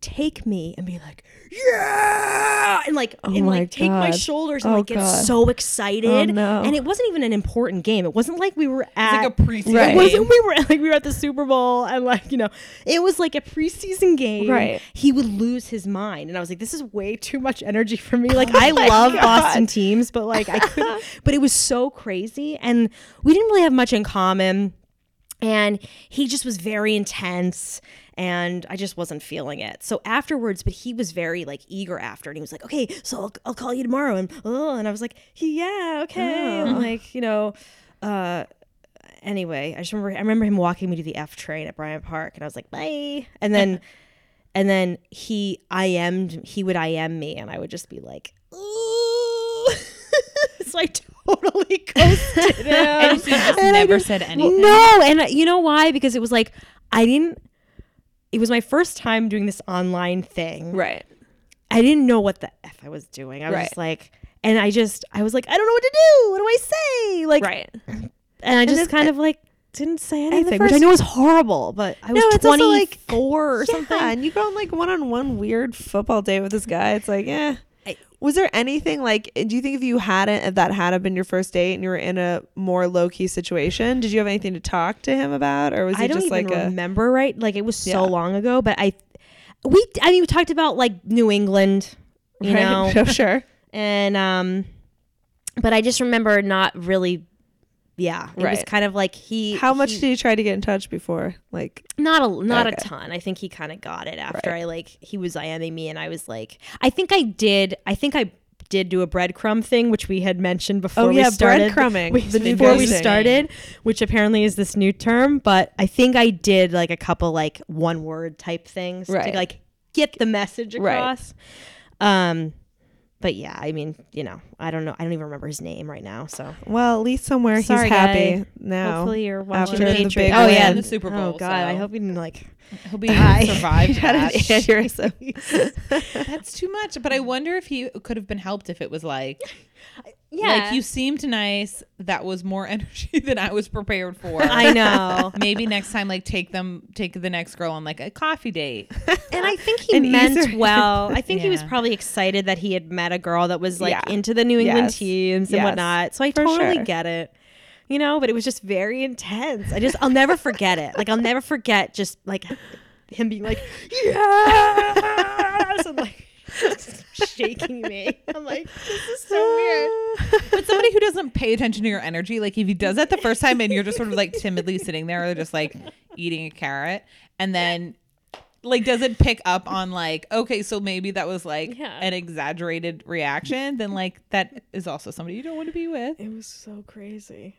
take me and be like yeah and like oh and Oh my like take my shoulders and Oh, like get God. so excited Oh, no. and it wasn't even an important game it wasn't like we were It's at like a preseason Right. it wasn't we were like we were at the Super Bowl and like you know it was like a preseason game. Right. He would lose his mind, and I was like, this is way too much energy for me. Oh like I Oh my love God. Boston teams, but like I couldn't. but it was so crazy, and we didn't really have much in common. And he just was very intense, and I just wasn't feeling it. So afterwards, but he was very like eager after, and he was like, "Okay, so I'll, I'll call you tomorrow." And oh, and I was like, "Yeah, okay." Oh. And, like you know, uh, anyway, I just remember I remember him walking me to the F train at Bryant Park, and I was like, bye. And then and then he IM'd he would IM me and I would just be like ooh so I totally ghosted him And you just never said anything. no and you know why because it was like I didn't it was my first time doing this online thing Right. I didn't know what the f I was doing I was Right. just like and I just I was like I don't know what to do what do I say like Right. and I just kind of like didn't say and anything, which I first- know is horrible, but I was No, it's also, like, 24 or something. Yeah, and you go on like one on one weird football date with this guy. It's like, yeah. I- Was there anything like? Do you think if you hadn't, if that had been your first date and you were in a more low key situation, did you have anything to talk to him about, or was I it don't just even like a? remember right. Like it was so Yeah. long ago, but I, we, I mean, we talked about like New England, you Right? know, Oh, sure. and um, but I just remember not really. Yeah, it was kind of like he. How much he- did you try to get in touch before? Like, not a not Okay. a ton. I think he kind of got it after Right. I like he was IMing me, and I was like, I think I did. I think I did do a breadcrumb thing, which we had mentioned before oh we yeah, started. breadcrumbing. we- before we started, which apparently is this new term, but I think I did like a couple like one word type things Right. to like get the message Right. across. Um, but yeah, I mean, you know, I don't know, I don't even remember his name right now. So Well, at least somewhere Sorry, he's happy guy. now. hopefully you're watching after the the Patriots. big oh yeah, win. the Super oh, Bowl, Oh god, I hope he didn't like. He'll be survived had an that. aneurysm. That's too much. But I wonder if he could have been helped if it was like, Yeah, like you seemed nice. That was more energy than I was prepared for. I know. Maybe next time, like take them, take the next girl on like a coffee date. and I think he And meant easier- well. I think he was Yeah. probably excited that he had met a girl that was like Yeah. into the New England Yes. teams and Yes. whatnot. So I For totally sure. get it. You know, but it was just very intense. I just I'll never forget it. Like I'll never forget just like him being like, Yes and like shaking me. I'm like, this is so weird. But somebody who doesn't pay attention to your energy, like if he does that the first time and you're just sort of like timidly sitting there or just like eating a carrot, and then like does it pick up on like, okay, so maybe that was like Yeah. an exaggerated reaction, then like that is also somebody you don't want to be with. It was so crazy.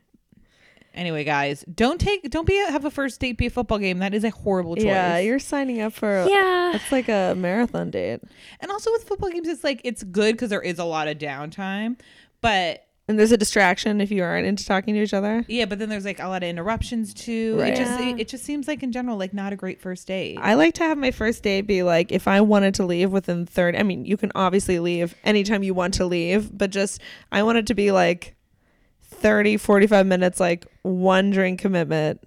Anyway, guys, don't take don't be a, have a first date be a football game. That is a horrible choice. Yeah, you're signing up for. Yeah. It's like a marathon date. and also with football games, it's like it's good because there is a lot of downtime, but And there's a distraction if you aren't into talking to each other. yeah, but then there's like a lot of interruptions too. Right. It just it, it just seems like in general like not a great first date. I like to have my first date be like if I wanted to leave within 30 I mean you can obviously leave anytime you want to leave but just I want it to be like 30 45 minutes like one drink commitment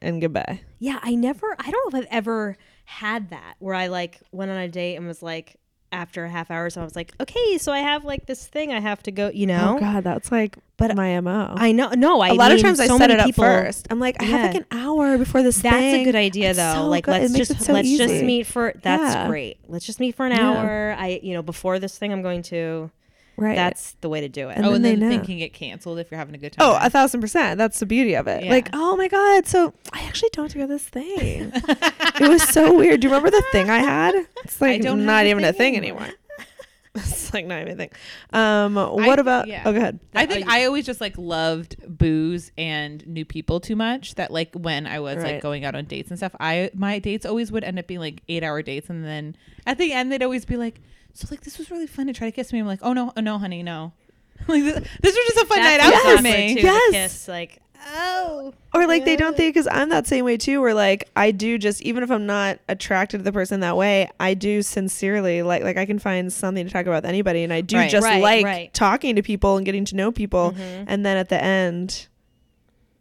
and goodbye. Yeah, I never I don't know if I've ever had that where I like went on a date and was like after a half hour so I was like, okay, so I have like this thing I have to go, you know. Oh god, that's like But my MO. I know no, I a lot of mean, times I so set many it up people- first. I'm like I have like an hour before this thing. That's thing. a good idea though. so like good. Let's just so let's just meet for that's Yeah. great. Let's just meet for an Yeah. hour. I you know, before this thing I'm going to Right. that's the way to do it. And oh, then and then know. thinking it canceled if you're having a good time. Oh, a thousand percent. That's the beauty of it. Yeah. Like, oh my god, so I actually don't do this thing. it was so weird. Do you remember the thing I had? It's like don't not even a thing thing anymore. anymore. it's like not even a thing. Um, what I- about? yeah. Oh, go ahead. I think I always just like loved booze and new people too much that like when I was Right. like going out on dates and stuff, I my dates always would end up being like eight hour dates and then at the end they'd always be like, So like this was really fun to try to kiss me. I'm like, Oh no, oh no, honey, no. like this, this was just a fun night out Yes. for me. Too, Yes. kiss, like oh Or like they don't think because I'm that same way too. Where like I do just even if I'm not attracted to the person that way, I do sincerely like like I can find something to talk about with anybody, and I do Right. just Right, like right. talking to people and getting to know people. Mm-hmm. And then at the end,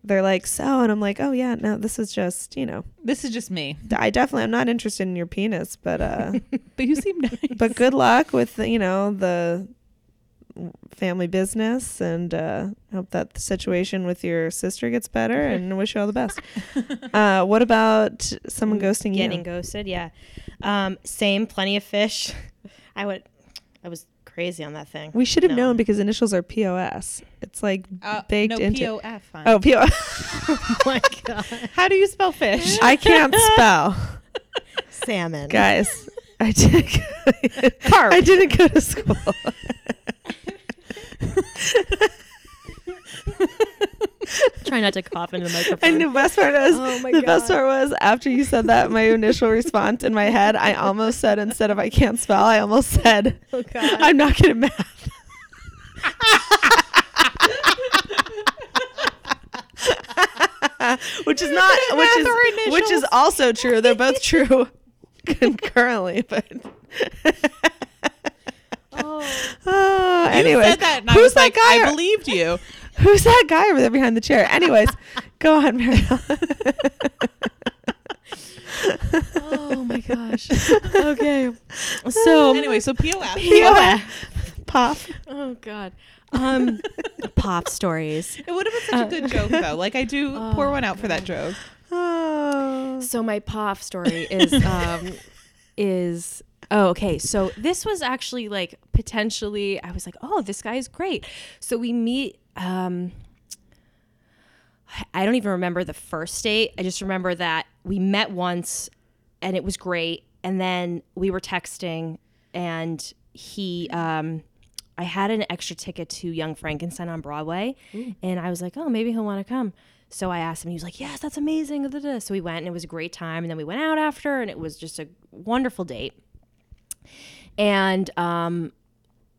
they're like, "So," and I'm like, "Oh yeah, no, this is just you know." This is just me. I definitely I'm not interested in your penis, but uh But you seem nice. but good luck with the, you know the family business and uh hope that the situation with your sister gets better and wish you all the best. Uh what about someone ghosting getting you? Getting ghosted yeah um same plenty of fish i would i was crazy on that thing We should have No. known because initials are POS. It's like Uh, baked no, into POF. hon. Oh, POS. oh my god How do you spell fish? I can't spell. salmon Guys, I didn't go, Carp. I didn't go to school. try not to cough into the microphone. And the best part was Oh the best part was after you said that, my initial response in my head, I almost said instead of I can't spell, I almost said Oh, God. I'm not good at math. which is not which is which is also true. They're both true concurrently, but Oh. Ah, oh, anyway, said that, and I who's that like, guy? I believed you. Who's that guy over there behind the chair? Anyways, go on, Mariel. oh my gosh. Okay. So Anyway, so POF. POF. Pop. Oh god. Um pop stories. It would have been such a good joke though. Like I do pour one out for that joke. Oh. So my pop story is um is oh okay. So this was actually like potentially I was like, "Oh, this guy is great." So we meet um I don't even remember the first date. I just remember that we met once and it was great and then we were texting and he um I had an extra ticket to Young Frankenstein on Broadway, and I was like, oh, maybe he'll want to come. So I asked him, he was like, yes, that's amazing. So we went, and it was a great time. And then we went out after, and it was just a wonderful date. And um,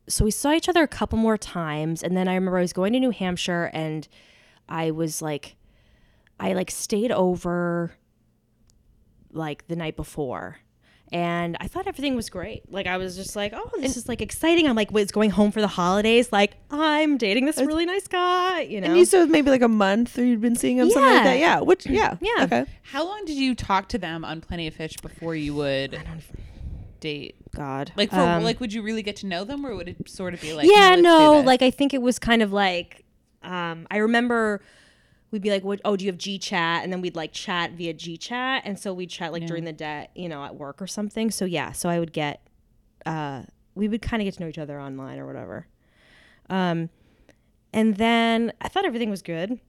so we saw each other a couple more times, and then I remember I was going to New Hampshire, and I was like, I like stayed over like the night before. And I thought everything was great. Like I was just like, oh, this is like exciting. I'm like, was going home for the holidays. Like I'm dating this really nice guy. You know, And you said maybe like a month, or you'd been seeing him, something like Yeah. that. Yeah. Which, yeah, Yeah. Okay. How long did you talk to them on Plenty of Fish before you would date? God, Like for Um, like, would you really get to know them, or would it sort of be like, yeah, no, like I think it was kind of like, um, I remember we'd be like, what, oh, do you have G chat? And then we'd like chat via G chat. And so we'd chat like during the day, you know, at work or something. So yeah, so I would get, uh, we would kind of get to know each other online or whatever. Um, and then I thought everything was good.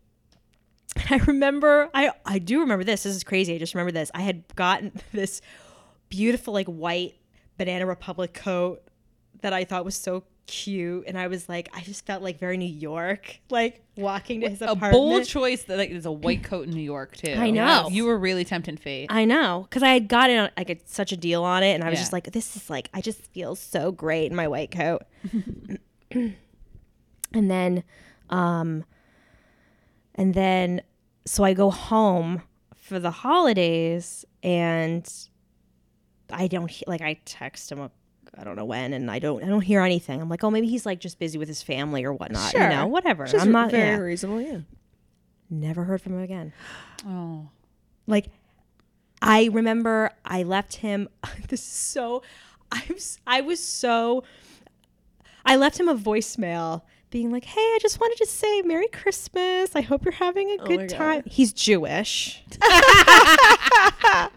I remember, I, I do remember this. This is crazy. I just remember this. I had gotten this beautiful, like, white Banana Republic coat that I thought was so cute. And I was like, I just felt like very New York, like walking to his a apartment. bold choice that like is a white coat in New York too. I know. you were really tempting fate. I know, because I had gotten on, like a, such a deal on it, and I was Yeah. just like, "This is like, I just feel so great in my white coat." and then, um, and then, so I go home for the holidays, and I don't he- like I text him. Uh, I don't know when, and I don't I don't hear anything. I'm like, oh, maybe he's like just busy with his family or whatnot. You Sure. know, whatever. Which is I'm not. very yeah. reasonable. Yeah. Never heard from him again. oh, like i remember i left him this is so i was i was so i left him a voicemail being like hey i just wanted to say merry christmas i hope you're having a oh my good time he's jewish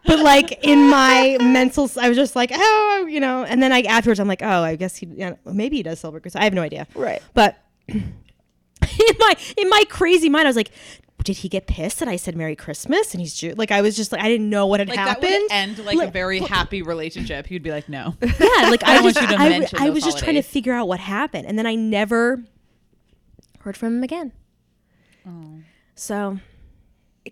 but like in my mental I was just like oh you know and then i afterwards i'm like oh i guess he yeah, maybe he does celebrate christmas i have no idea Right. but in my in my crazy mind, I was like, did he get pissed that I said Merry Christmas and he's Jew? Like I was just like I didn't know what had like that happened. would end like a Like, very happy relationship. He'd be like, no. yeah, like I I, just you to I, I was just trying to figure out what happened, and then I never heard from him again. Oh. So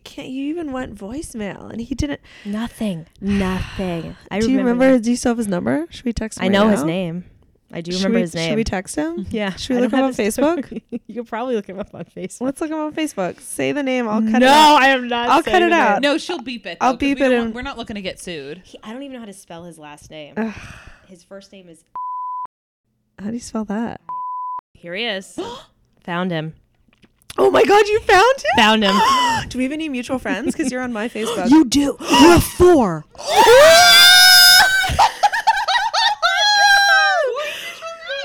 Can't you even went voicemail and he didn't? nothing, nothing. I do you remember. remember? Do you still have his number? Should we text him? I right know his name. I do Should remember we- his name. Should we text him? yeah. Should we I look don't him on have his- Facebook? you could probably look him up on Facebook. Let's look him up on Facebook. Say the name. I'll cut no, it out. I am not. I'll cut it the name. out. No, she'll beep it. I'll beep we it want, we're not looking to get sued. He, I don't even know how to spell his last name. His first name is. How do you spell that? Here he is. Found him. Oh my God! You found him. Found him. do we have any mutual friends? Because you're on my Facebook. you do. You have four.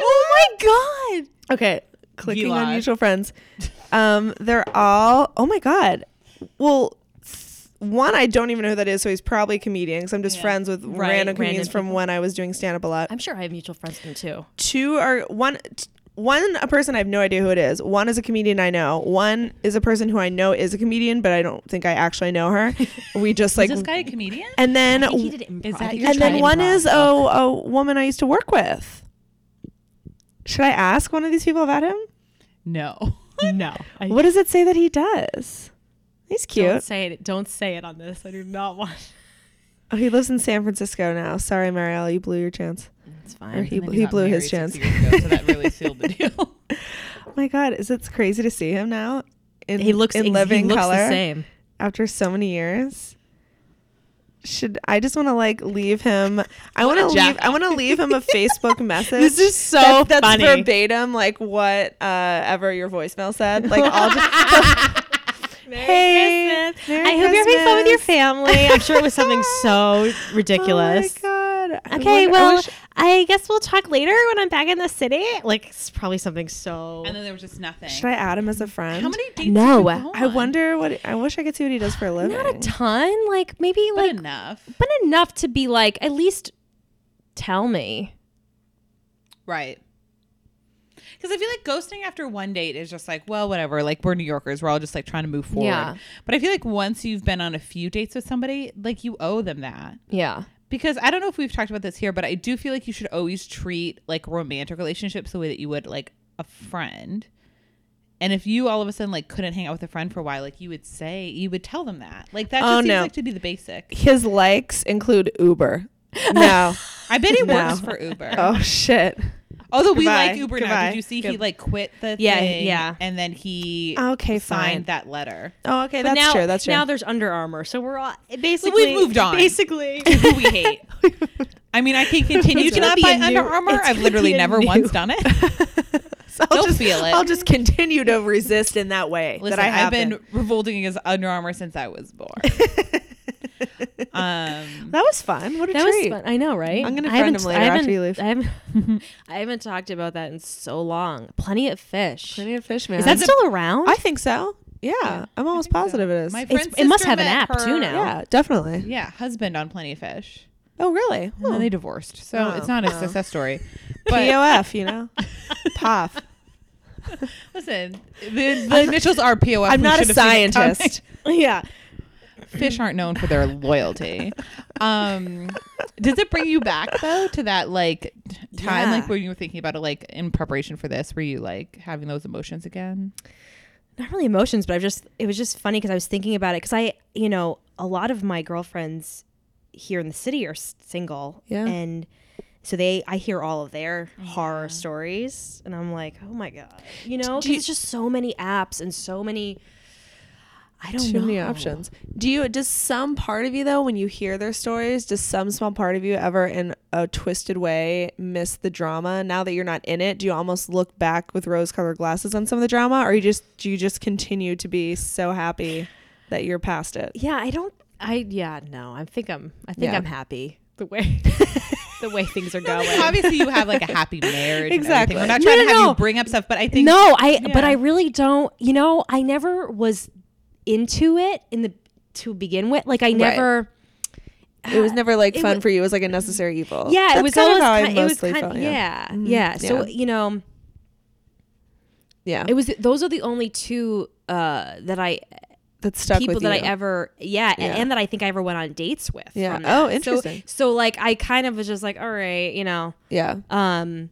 oh my god. Okay, clicking on lied. mutual friends. Um, they're all. Oh my god. Well, th- one I don't even know who that is, so he's probably a comedian. Because I'm just Yeah. friends with Right, random comedians random from people. when I was doing stand up a lot. I'm sure I have mutual friends with him too. Two are one. t- One a person I have no idea who it is. One is a comedian I know. One is a person who I know is a comedian, but I don't think I actually know her. We just like Is this guy a comedian? and then I think he did improv. Is that I think your he and then one improv. is a, oh, a woman I used to work with. Should I ask one of these people about him? No. no. I What does it say that he does? He's cute. Don't cute. say it. Don't say it on this. I do not want. Oh, he lives in San Francisco now. Sorry, Mariel, you blew your chance. Or fine. he, And he blew his chance. ago, so that really sealed the deal. Oh my god, is it crazy to see him now? In, he looks in living he looks color the same. after so many years. Should I just want to like leave him? I want to leave. I want to leave him a Facebook message. This is so that's, that's funny. verbatim, like what uh, ever your voicemail said. Like I'll just. hey, Merry I hope you're having fun with your family. I'm sure it was something so ridiculous. Oh my god. I Okay, wonder- I well, wish- I guess we'll talk later when I'm back in the city. Like, it's probably something so. and then there was just nothing. should I add him as a friend? How many dates? No, did you go I wonder what. I wish I could see what he does for a living. not a ton. Like, maybe But like, enough, but enough to be like, at least tell me. right? Because I feel like ghosting after one date is just like, well, whatever. Like we're New Yorkers, we're all just like trying to move forward. Yeah. But I feel like once you've been on a few dates with somebody, like you owe them that. Yeah. Because I don't know if we've talked about this here, but I do feel like you should always treat like romantic relationships the way that you would like a friend. And if you all of a sudden like couldn't hang out with a friend for a while, like you would say, you would tell them that. Like that just Oh, seems no. like to be the basic. His likes include Uber. No. I bet he No. works for Uber. oh shit. Although we Goodbye. like Uber now. Goodbye. Did you see he Good- like quit the Yeah, thing? yeah. And then he Okay, signed fine. that letter. Oh, okay, But that's now, true. That's true. now there's Under Armour, so we're all basically moved on. Basically, Who we hate. I mean, I can continue It's to gonna not be buy a new- Under Armour. it's I've gonna literally be a never new- once done it. So I'll You'll just feel it. I'll just continue to resist in that way Listen, that I have I've been revolting against Under Armour since I was born. um, That was fun. What a that was treat. fun. I know, right? I'm gonna I friend haven't- him later I after you leave. I haven't, I haven't talked about that in so long. Plenty of fish. Plenty of fish, man. Is that still around? I think so. Yeah, I'm almost think so. positive it is. My friend's it must have an met app, too, now. yeah, definitely. Yeah, husband on Plenty of Fish. Oh, really? And then they divorced, so Oh, it's not a oh. success story. But POF, you know, POF. listen, the, the initials are POF. I'm We not a should have seen it coming. scientist. yeah. Fish aren't known for their loyalty. Um, does it bring you back though to that like time, Yeah. like when you were thinking about it, like in preparation for this? Were you like having those emotions again? not really emotions, but I've just it was just funny because I was thinking about it because I you know a lot of my girlfriends here in the city are s- single, Yeah. and so they I hear all of their horror stories, and I'm like, oh my god, you know, 'cause it's just so many apps and so many. I don't Too know many options. Do you? Does some part of you though, when you hear their stories, does some small part of you ever, in a twisted way, miss the drama? Now that you're not in it, do you almost look back with rose-colored glasses on some of the drama, or you just do you just continue to be so happy that you're past it? Yeah, I don't. I yeah no. I think I'm. I think Yeah. I'm happy the way the way things are going. Obviously, you have like a happy marriage. Exactly. Exactly. We're not trying no, to have no. you bring up stuff, but I think no, I but I really don't. You know, I never was into it in the to begin with. Like I never. It was never like fun wa- for you. It was like a necessary evil. Yeah, That's it was kind always of how I kind, it was mostly kind felt. yeah. Mhm. Yeah. So, Yeah. you know, yeah. it was those are the only two uh that I that stuck people with that you. I ever yeah, Yeah. and, and that I think I ever went on dates with. Yeah. from that. Oh, So- interesting. So, like I kind of was just like, all right, you know, yeah. um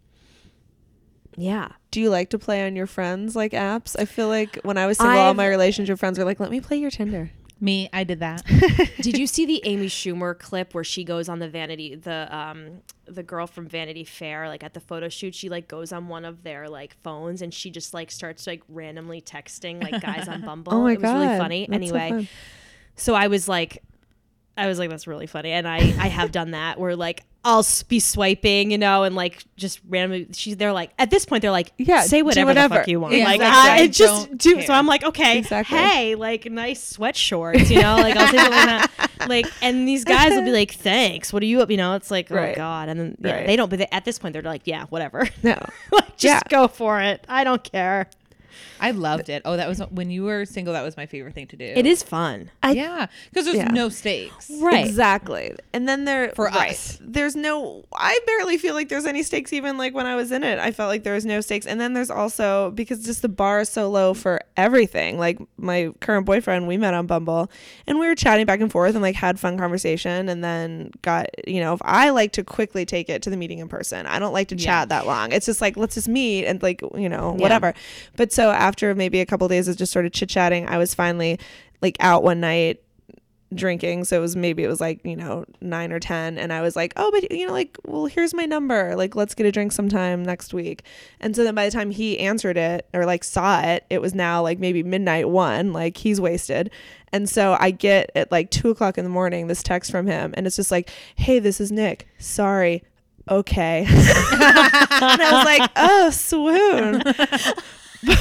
yeah. Do you like to play on your friends like apps? I feel like when I was single, all I've- my relationship friends were like, "Let me play your Tinder." me, I did that. Did you see the Amy Schumer clip where she goes on the Vanity the um the girl from Vanity Fair like at the photo shoot she like goes on one of their like phones and she just like starts like randomly texting like guys on Bumble. Oh my it was god, really funny. That's so anyway, fun. so I was like I was like that's really funny and I I have done that where like I'll be swiping, you know, and like just randomly. She's they're like at this point they're like, Yeah, say whatever, whatever. the fuck you want. Yeah, like exactly. I, just do. So. I'm like, okay, Exactly. hey, like nice sweat shorts, you know, like I'll like that. Like, and these guys will be like, thanks. What are you up? You know, it's like, oh Right. god, and then yeah, Right. they don't. But they, at this point, they're like, yeah, whatever. No. like, just Yeah. go for it. I don't care. I loved it. Oh, that was when you were single. That was my favorite thing to do. It is fun. I- yeah, because there's Yeah. no stakes. Right. Exactly. And then there For right, us. there's no I barely feel like there's any stakes even like when I was in it. I felt like there was no stakes. And then there's also because just the bar is so low for everything. Like my current boyfriend, we met on Bumble and we were chatting back and forth and like had fun conversation and then got, you know, if I like to quickly take it to the meeting in person. I don't like to Yeah. chat that long. It's just like let's just meet and like, you know, Yeah. whatever. But so after maybe a couple days of just sort of chit-chatting, I was finally like out one night drinking. So it was maybe it was like you know nine or ten. And i was like oh but you know like well here's my number. Like let's get a drink sometime next week. And so then by the time he answered it or like saw it it was now like maybe midnight one like he's wasted. And so i get at like two o'clock in the morning this text from him and it's just like hey this is nick. Sorry. Okay. And i was like oh swoon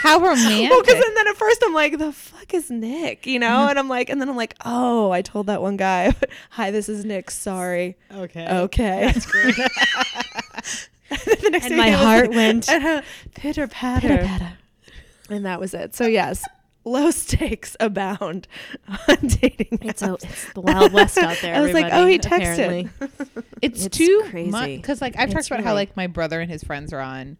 How romantic. well, because then at first I'm like, the fuck is Nick? You know? And I'm like, and then I'm like, oh, I told that one guy, hi, this is Nick. Sorry. Okay. Okay. That's great. the next And my heart like, went uh, pitter patter. pitter patter. And that was it. So, yes, low stakes abound on dating. It's apps. a, it's the wild west out there. I was like, oh, he texted. apparently. it's, It's too crazy. crazy because like I've It's talked about how like my brother and his friends are on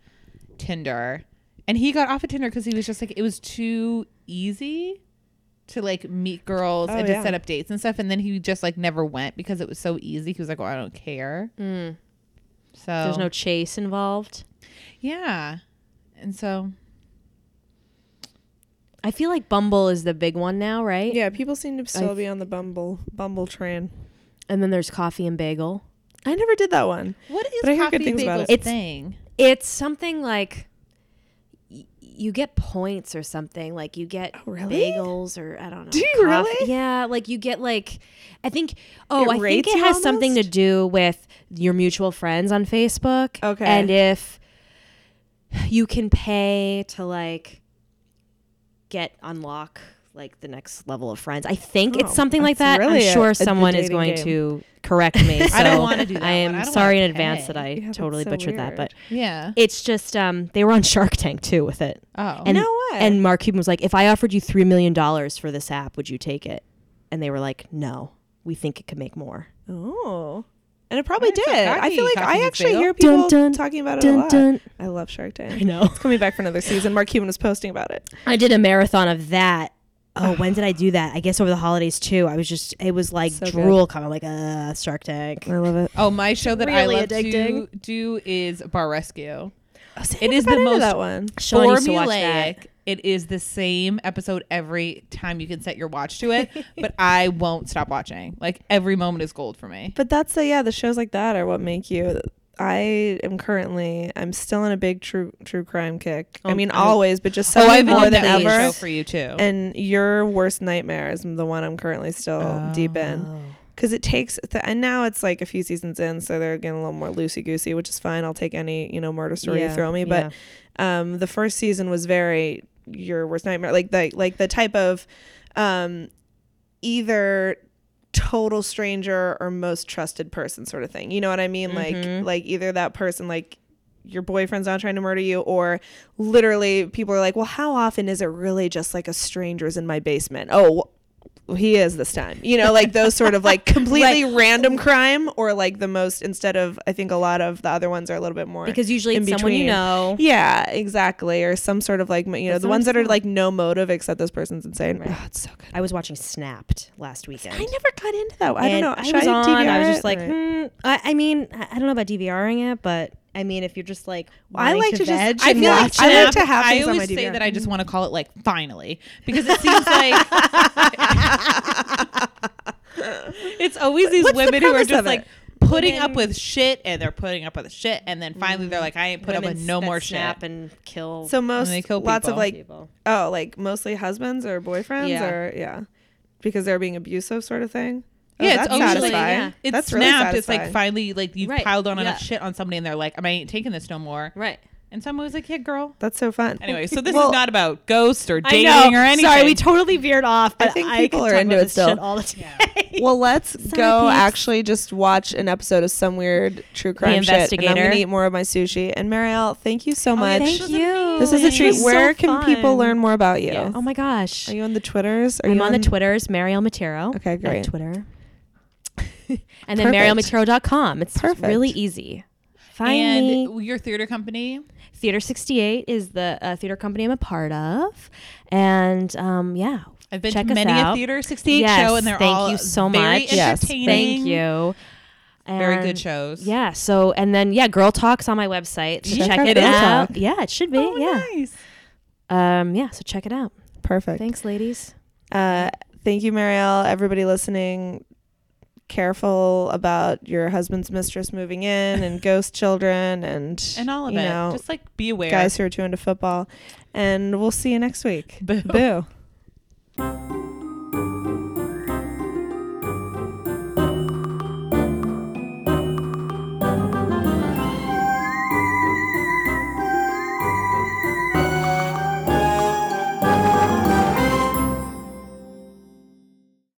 Tinder, and he got off of Tinder because he was just like it was too easy to like meet girls Oh, and to yeah. set up dates and stuff, and then he just like never went because it was so easy. He was like, "Well, I don't care." Mm. So There's no chase involved. yeah, and so I feel like Bumble is the big one now, right? Yeah, people seem to still I've- be on the Bumble Bumble train. And then there's Coffee and Bagel. I never did that one. what is But I hear coffee good things about it. It's- thing? It's something like y- you get points or something. Like you get Oh, really? bagels or I don't know. Do you coffee- really? Yeah, like you get like I think oh It I think it has something to do with your mutual friends on Facebook. Okay. And if you can pay to like get unlock like the next level of friends. I think Oh, it's something like that. really I'm sure a someone is going game. to correct me. I don't wanna do that I am I sorry in advance pay. that I Yeah, totally so butchered that, but Yeah. it's just um they were on Shark Tank too with it. Oh. And no way. and Mark Cuban was like, "If I offered you 3 million dollars for this app, would you take it?" And they were like, "No. We think it could make more." Oh. And it probably so did. I feel like I actually hear people Dun, dun, talking about it a lot. dun. I love Shark Tank. I know. It's coming back for another season. Mark Cuban was posting about it. I did a marathon of that. Oh, when did I do that? I guess over the holidays too. I was just it was like So good. drool coming like uh Shark Tank. I love it. Oh, my show that I really love to do is Bar Rescue. It It is is the most that one. Sean used to watch that. formulaic. It is the same episode every time you can set your watch to it, but I won't stop watching. Like every moment is gold for me. But that's the yeah, the shows like that are what make you. I am currently I'm still in a big true true crime kick. I Um, mean always, but just Oh, suddenly I have more than ever. show for you too. And your worst nightmare is the one I'm currently still deep in. Oh. because it takes th- and now it's like a few seasons in so they're getting a little more loosey goosey which is fine i'll take any you know murder story you throw me but um the first season was very your worst nightmare like the like the type of um either total stranger or most trusted person sort of thing. You know what i mean? Mhm. like like either that person like your boyfriend's not trying to murder you or literally people are like well how often is it really just like a stranger's in my basement? Oh well, he is this time. You know like those sort of like completely random crime or like the most instead of i think a lot of the other ones are a little bit more because usually in it's someone you know. yeah exactly. Or some sort of like you know But the ones that are like no motive except this person's insane. Right. oh, it's so good. I was watching Snapped last weekend. i never got into that. I don't And know. I Should was on. I was just like, Right. hmm, I, I mean, I I don't know about DVRing it, but I mean, if you're just like, I like to just- veg I and feel like watch I like to have I things on always my say that I just want to call it like finally because it seems like it's always these What's the women who are just like it? putting up with shit and they're putting up with shit and then finally they're mm. like I ain't put up with no that more snap shit. and kill. so most they kill lots of like people. oh like mostly husbands or boyfriends Yeah. or yeah because they're being abusive sort of thing Oh, Yeah, that's it's always like- yeah. It's that's really snapped. it's like finally like you've Right, piled on enough shit on somebody and they're like, I ain't taking this no more. right. And someone was like, Yeah, girl. that's so fun Anyway, so this Well, is not about ghosts or I dating know. or anything. Sorry, we totally veered off. I But think I people could are into it still. all the time. Well, let's Sorry, go peeps. actually just watch an episode of some weird true crime shit. And I'm gonna eat more of my sushi. And Mariel, thank you so oh, much. Thank you. This is a This treat. was so Where can people learn more about you? Yes. Oh my gosh. Are you on the Twitters? Are I'm you on the Twitters, Mariel Matero. Okay, great. Twitter. and then Perfect. marielmatero.com. It's Perfect. really easy. Find and me. your theater company. Theater 68 is the uh, theater company I'm a part of. And um, yeah. I've been check to many out. a Theater 68 Yes, show, and they're thank all you so very much. Yes, entertaining. Thank you. Very good shows. Yeah. So, and then, yeah, Girl Talk's on my website. So Check check, it Girl out. Talk. Yeah, it should be. Oh, yeah. nice. Um, yeah. So check it out. Perfect. Thanks, ladies. Uh, thank you, Mariel. Everybody listening, careful about your husband's mistress moving in and ghost children and and all of you it. Know, Just like be aware, guys who are too into football. And we'll see you next week. Boo. Boo.